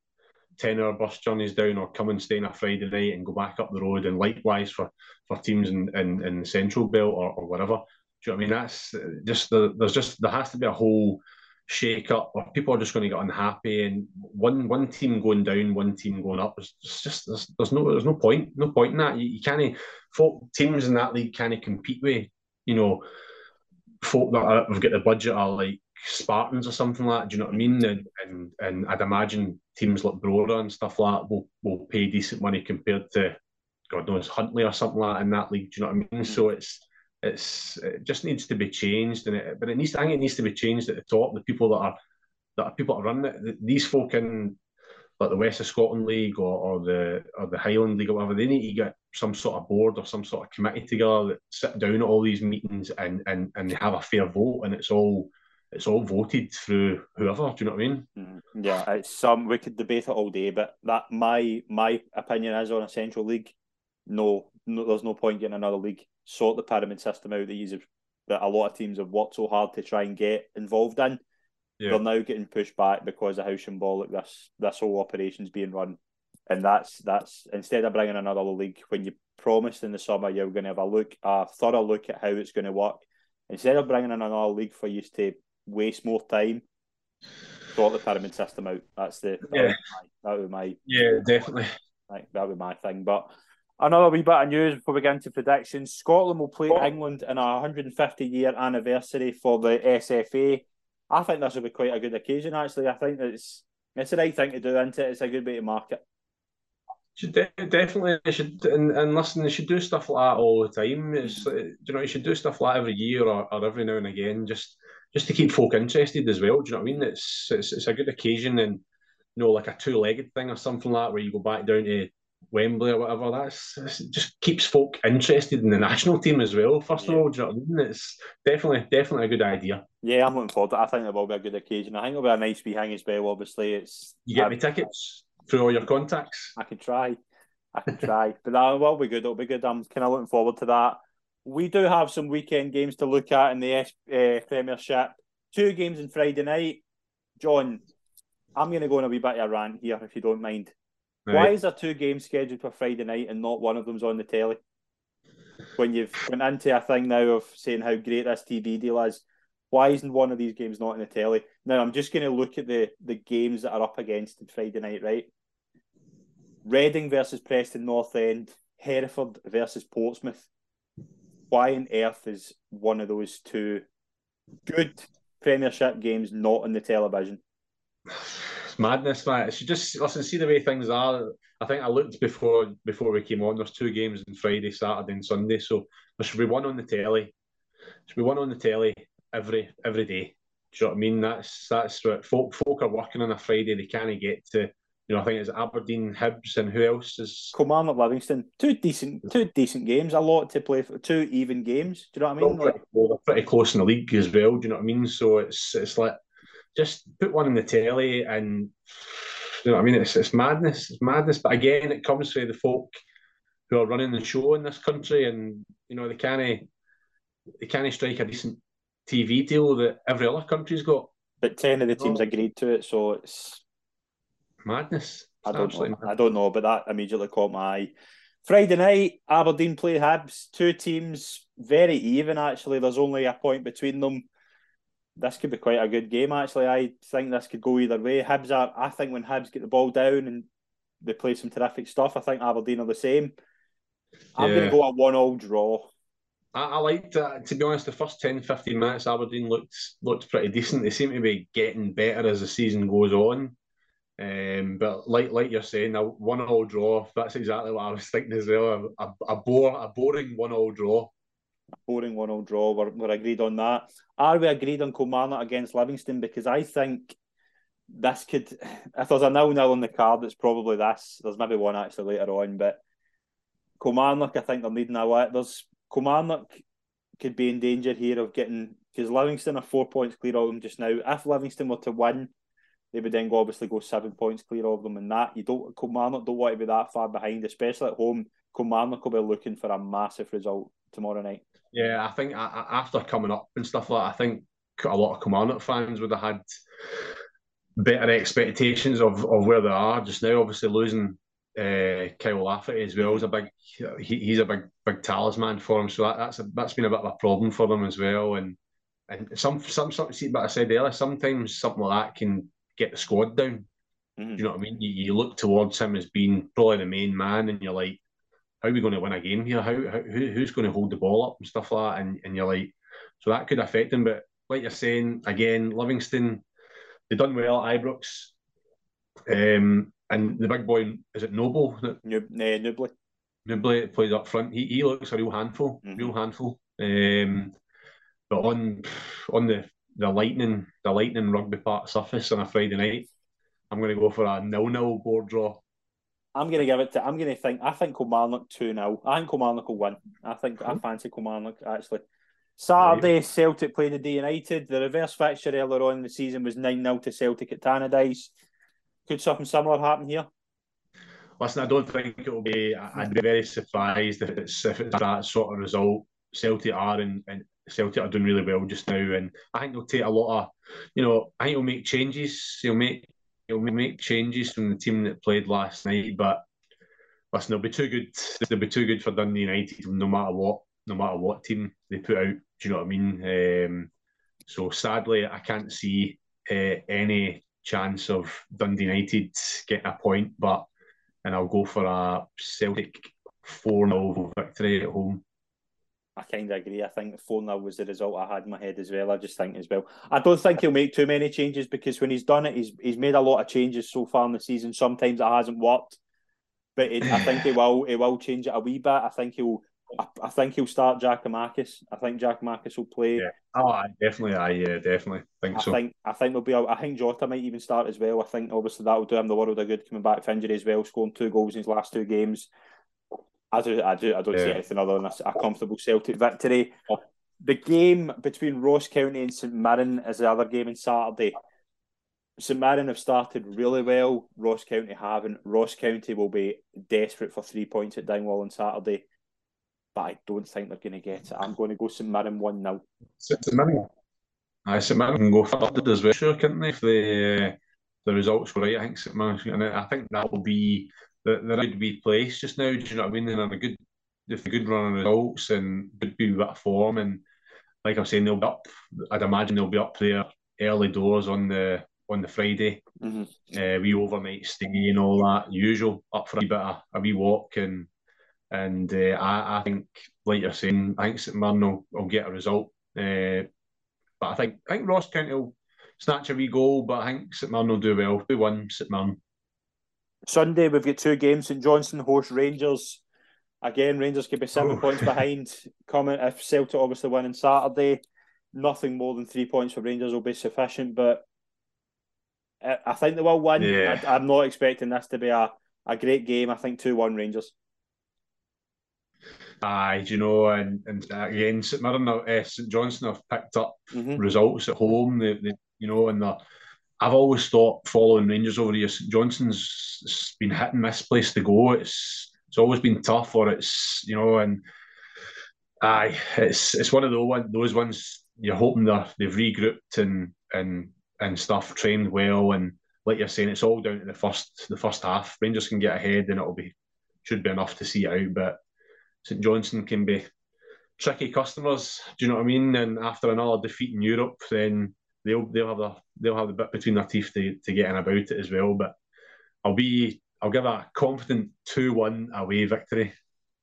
ten hour bus journeys down or come and stay on a Friday night and go back up the road, and likewise for for teams in in, in the Central Belt or, or whatever. Do you know what I mean? That's just the, there's just there has to be a whole shake up or people are just going to get unhappy and one one team going down one team going up it's just there's, there's no there's no point no point in that. You, you can't folk teams in that league can't compete with you know folk that are, have got the budget are like Spartans or something like that do you know what I mean? And and, and I'd imagine teams like Brora and stuff like that will, will pay decent money compared to God knows Huntly or something like that in that league do you know what I mean? Mm-hmm. so it's it's it just needs to be changed, and it, but it needs. I think it needs to be changed at the top. The people that are that are people that run it. These folk in like the West of Scotland League or, or the or the Highland League or whatever, they need to get some sort of board or some sort of committee together that sit down at all these meetings and and and they have a fair vote, and it's all it's all voted through whoever. Do you know what I mean? Mm-hmm. Yeah, it's some we could debate it all day, but that my my opinion is on a central league. No, no, there's no point getting another league sort the pyramid system out that you that a lot of teams have worked so hard to try and get involved in. Yeah. They're now getting pushed back because of how symbolic this this whole operation's being run, and that's that's instead of bringing another league when you promised in the summer you're going to have a look a thorough look at how it's going to work. Instead of bringing in another league for you to waste more time, sort the pyramid system out. That's the yeah. That would my, my yeah definitely. That would be my thing, but Another wee bit of news before we get into predictions. Scotland will play oh. England in a 150 year anniversary for the SFA. I think this will be quite a good occasion, actually. I think it's it's the right thing to do, isn't it? It's a good way to market. Should de- definitely they should and, and listen, they should do stuff like that all the time. It's uh, you know, you should do stuff like every year or, or every now and again, just just to keep folk interested as well. Do you know what I mean? It's it's, it's a good occasion and you know, like a two legged thing or something like that where you go back down to Wembley or whatever. That's, just keeps folk interested in the national team as well. First yeah. of all, do you know what I mean? It's definitely definitely a good idea. Yeah, I'm looking forward to it. I think it will be a good occasion. I think it'll be a nice wee hang as well. Obviously, it's you get me tickets through all your contacts. I can try. I can try, but that will be good. It'll be good. I'm kind of looking forward to that. We do have some weekend games to look at in the uh, Premiership. Two games on Friday night. John, I'm going to go on a wee bit of a rant here, if you don't mind. Right. Why is there two games scheduled for Friday night and not one of them's on the telly? When you've went into a thing now of saying how great this TV deal is, why isn't one of these games not in the telly? Now I'm just going to look at the the games that are up against on Friday night, right? Reading versus Preston North End, Hereford versus Portsmouth. Why on earth is one of those two good Premiership games not on the television? madness, man. It should just listen, see the way things are. I think I looked before before we came on. There's two games on Friday, Saturday, and Sunday. So there should be one on the telly. There should be one on the telly every every day. Do you know what I mean? That's that's what folk folk are working on a Friday. They can't get to. You know, I think it's Aberdeen, Hibs, and who else is Kilmarnock, Livingston. Two decent, two decent games. A lot to play for. Two even games. Do you know what I mean? Well, pretty, well, pretty close in the league as well. Do you know what I mean? So it's it's like just put one in the telly and you know what I mean? It's, it's madness. It's madness. But again, it comes from the folk who are running the show in this country and, you know, they can't, they can't strike a decent TV deal that every other country's got. But 10 of the teams oh. agreed to it, so it's madness. I don't know. Madness. I don't know, but that immediately caught my eye. Friday night, Aberdeen play Hibs. Two teams very even, actually. There's only a point between them this could be quite a good game. Actually, I think this could go either way. Hibs are. I think when Hibs get the ball down and they play some terrific stuff, I think Aberdeen are the same. I'm yeah. going to go a one-all draw. I, I liked that. To be honest, the first 10, 15 minutes, Aberdeen looked looked pretty decent. They seem to be getting better as the season goes on. Um, but like like you're saying, a one-all draw. That's exactly what I was thinking as well. A, a, a bore, a boring one-all draw boring one all draw. We're, we're agreed on that. Are we agreed on Kilmarnock against Livingston? Because I think this could, if there's a nil nil on the card, it's probably this. There's maybe one actually later on, but Kilmarnock, I think they're needing a lot. There's Kilmarnock could be in danger here of getting because Livingston are four points clear of them just now. If Livingston were to win, they would then go obviously go seven points clear of them, and that you don't Kilmarnock don't want to be that far behind, especially at home. Kilmarnock will be looking for a massive result tomorrow night. Yeah, I think after coming up and stuff like that, I think a lot of Kilmarnock fans would have had better expectations of, of where they are just now. Obviously, losing uh, Kyle Lafferty as well is a big. He, he's a big big talisman for him, so that, that's a, that's been a bit of a problem for them as well. And and some some some see, but I said earlier, sometimes something like that can get the squad down. Mm-hmm. you know what I mean? You, you look towards him as being probably the main man, and you're like, how are we going to win a game here? How, how who, who's going to hold the ball up and stuff like that? And and you're like, so that could affect them. But like you're saying again, Livingston, they done well at Ibrox. Um, and the big boy is it Noble? That, Nub- uh, Nouble. Nouble plays up front. He, he looks a real handful, mm-hmm. real handful. Um, but on on the the lightning the lightning rugby park surface on a Friday night, I'm going to go for a nil nil board draw. I'm going to give it to. I'm going to think. I think Kilmarnock two 0 I think Kilmarnock will win. I think I fancy Kilmarnock actually. Saturday, Celtic playing the D United. The reverse fixture earlier on in the season was 9 0 to Celtic at Tannadice. Could something similar happen here? Listen, I don't think it will be. I'd be very surprised if it's if it's that sort of result. Celtic are and, and Celtic are doing really well just now, and I think they'll take a lot of, you know, I think he'll make changes. He'll make he'll make changes from the team that played last night, but listen, they'll be too good. They'll be too good for Dundee United, no matter what, no matter what team they put out. Do you know what I mean? Um, so sadly, I can't see uh, any chance of Dundee United getting a point, but and I'll go for a Celtic 4 0 victory at home. I kind of agree. I think 4 0 was the result I had in my head as well. I just think as well. I don't think he'll make too many changes because when he's done it, he's he's made a lot of changes so far in the season. Sometimes it hasn't worked, but it, I think he will he will change it a wee bit. I think he'll I, I think he'll start Giakoumakis. I think Giakoumakis will play. Yeah. Oh, definitely. I yeah, definitely think I so. think I think there'll be. A, I think Jota might even start as well. I think obviously that will do him the world of good coming back from injury as well, scoring two goals in his last two games. I do. I do. I don't yeah. see anything other than a, a comfortable Celtic victory. The game between Ross County and St Mirren is the other game on Saturday. St Mirren have started really well. Ross County haven't. Ross County will be desperate for three points at Dingwall on Saturday but I don't think they're going to get it. I'm going to go St Mirren 1 0. St Mirren? I St Mirren can go third as well, sure, couldn't they? If the, uh, the results were right, I think St Mirren, and I think that will be the, the right be place just now. Do you know what I mean? They're a good, if a good run of results and be a bit of form. And like I'm saying, they'll be up, I'd imagine they'll be up there early doors on the on the Friday. Mm-hmm. Uh, we overnight stay and all that usual up for a wee bit of a wee walk and and uh, I, I think, like you're saying, I think St Mirren will, will get a result. Uh, but I think I think Ross County will snatch a wee goal, but I think St Mirren will do well. We won St Mirren. Sunday we've got two games. St Johnstone host Rangers. Again, Rangers could be seven oh. points behind. Coming if Celtic obviously win on Saturday, nothing more than three points for Rangers will be sufficient. But I think they will win. Yeah. I, am not expecting this to be a, a great game. I think two one Rangers. Aye, you know, and, and again, St Mirren, uh, St Johnstone have picked up mm-hmm. results at home. They, they, you know, and the, I've always thought following Rangers over the years, St Johnstone's been hit and miss place to go. It's it's always been tough, or it's you know, and aye, it's it's one of those one those ones you're hoping they they've regrouped and and and stuff, trained well, and like you're saying, it's all down to the first the first half. Rangers can get ahead, and it'll be should be enough to see it out, but St Johnstone can be tricky customers. Do you know what I mean? And after another defeat in Europe, then they'll they'll have the they'll have the bit between their teeth to, to get in about it as well. But I'll be I'll give a confident two one away victory.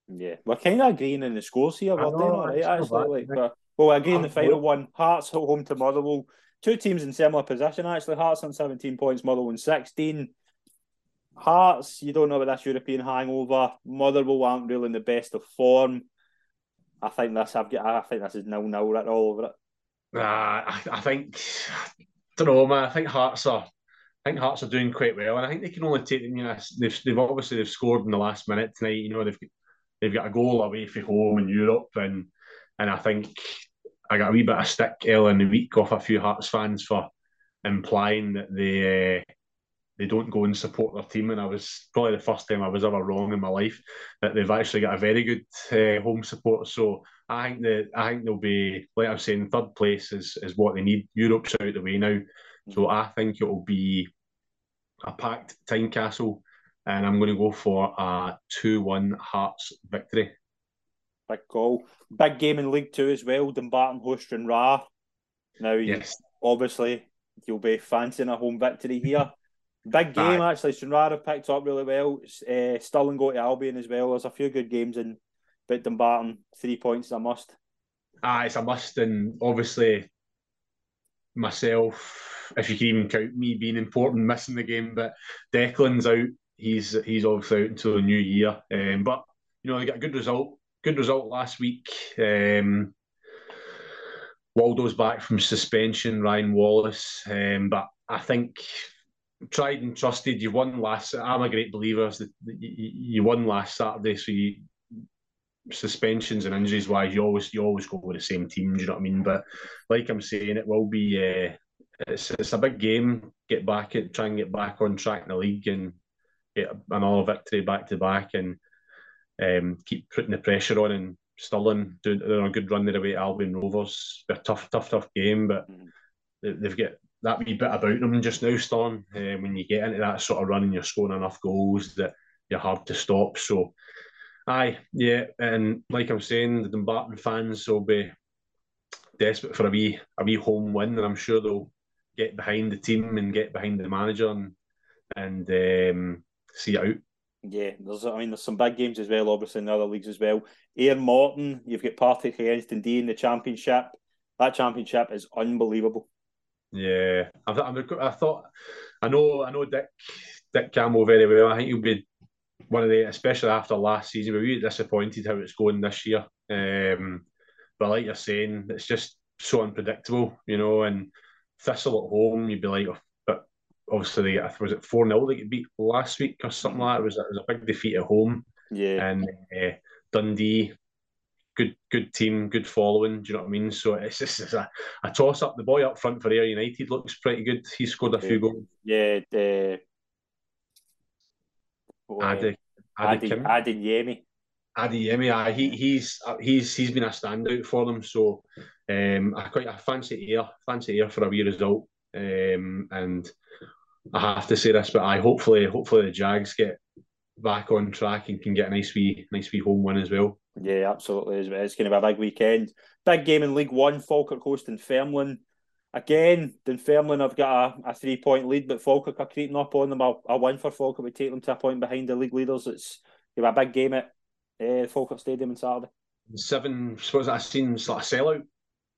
Yeah, we're kind of agreeing in the scores here, we're know, all right, actually. Like, but, well, again, the final one, Hearts at home to Motherwell. Two teams in similar position, actually. Hearts on 17 points, Motherwell on 16. Hearts, you don't know about this European hangover. Motherwell aren't really in the best of form. I think this I've got, I think this is nil nil right all over it. Uh, I, I think I don't know, man. I think Hearts are I think Hearts are doing quite well, and I think they can only take you know they've they've obviously they've scored in the last minute tonight. You know they've they've got a goal away from home in Europe, and and I think I got a wee bit of stick early in the week off a few Hearts fans for implying that they uh, they don't go and support their team. And I was probably the first time I was ever wrong in my life that they've actually got a very good uh, home support. So I think that I think they'll be like I was saying, third place is is what they need. Europe's out of the way now, so I think it will be a packed time castle, and I'm going to go for a two-one Hearts victory. Big goal, big game in League Two as well. Dumbarton host Stranraer. Now, yes, obviously you'll be fancying a home victory here. Big game Aye. actually. Stranraer have picked up really well. Uh, Stirling go to Albion as well. There's a few good games in, but Dumbarton three points is a must. Ah, it's a must, and obviously myself, if you can even count me being important, missing the game, but Declan's out. He's he's obviously out until the new year. Um, but you know they got a good result. Good result last week. Um, Waldo's back from suspension. Ryan Wallace, um, but I think tried and trusted. You won last. I'm a great believer. That you won last Saturday, so you suspensions and injuries wise, you always you always go with the same team. Do you know what I mean? But like I'm saying, it will be. Uh, it's it's a big game. Get back it, try and get back on track in the league and get another victory back to back and um, keep putting the pressure on and Stirling doing, doing a good run there away at Albion Rovers. A tough, tough, tough game, but mm. they've got that wee bit about them just now, Storm. Uh, when you get into that sort of run and you're scoring enough goals that you're hard to stop. So, aye, yeah, and like I'm saying, the Dumbarton fans will be desperate for a wee a wee home win, and I'm sure they'll get behind the team and get behind the manager and and um, see it out. Yeah, there's I mean there's some big games as well, obviously in the other leagues as well. Ayr Morton, you've got Partick against Dundee in the championship. That championship is unbelievable. Yeah, I, I, I thought I know I know Dick Dick Campbell very well. I think he'll be one of the, especially after last season, we were really disappointed how it's going this year. Um, but like you're saying, it's just so unpredictable, you know. And Thistle at home, you'd be like, oh, but obviously, was it four 0 they get beat last week or something like that? It was, it was a big defeat at home. Yeah, and uh, Dundee good good team, good following. Do you know what I mean? So it's just it's a, a toss up. The boy up front for Ayr United looks pretty good. He scored a few goals. Yeah, the Adi, Adi, Adi Yemi. Adi Yemi, he he's he's he's been a standout for them. So um, I quite I fancy Ayr, fancy Ayr for a wee result. Um, and I have to say this, but I hopefully hopefully the Jags get back on track and can get a nice wee nice wee home win as well. Yeah, absolutely. It's going to be a big weekend. Big game in League One, Falkirk hosting Dunfermline. Again, Dunfermline have got a, a three point lead, but Falkirk are creeping up on them. A, a win for Falkirk would take them to a point behind the league leaders. It's to a big game at uh, Falkirk Stadium on Saturday. Seven, I suppose that seems like a sellout.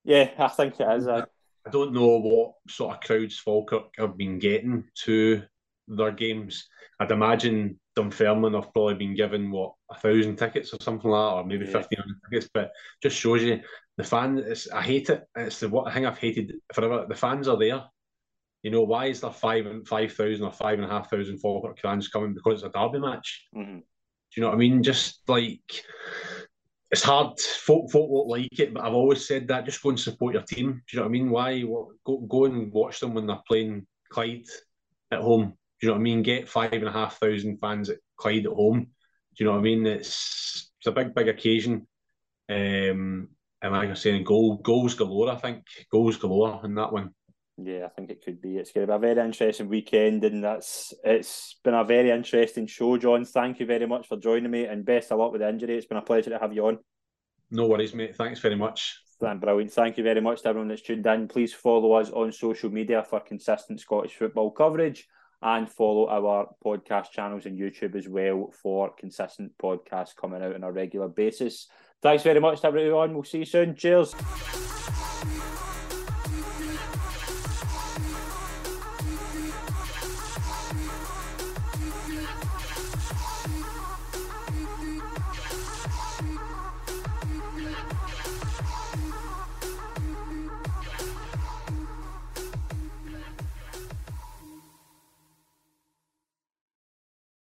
Yeah, I think it is. Uh, I don't know what sort of crowds Falkirk have been getting to their games. I'd imagine Dunfermline have probably been given what a thousand tickets or something like that, or maybe yeah. fifteen hundred tickets. But just shows you the fan. It's, I hate it. It's the what thing I've hated forever. The fans are there. You know why is there five and five thousand or five and a half thousand Falkirk fans coming because it's a derby match? Mm-hmm. Do you know what I mean? Just like it's hard. Folk folk won't like it, but I've always said that. Just go and support your team. Do you know what I mean? Why go go and watch them when they're playing Clyde at home? Do you know what I mean? Get five and a half thousand fans at Clyde at home. Do you know what I mean? It's it's a big, big occasion. Um, and like I was saying, goal, goals galore, I think. Goals galore in that one. Yeah, I think it could be. It's going to be a very interesting weekend, and that's it's been a very interesting show, John. Thank you very much for joining me, and best of luck with the injury. It's been a pleasure to have you on. No worries, mate. Thanks very much. Brilliant. Thank you very much to everyone that's tuned in. Please follow us on social media for consistent Scottish football coverage and follow our podcast channels and YouTube as well for consistent podcasts coming out on a regular basis. Thanks very much to everyone. We'll see you soon. Cheers.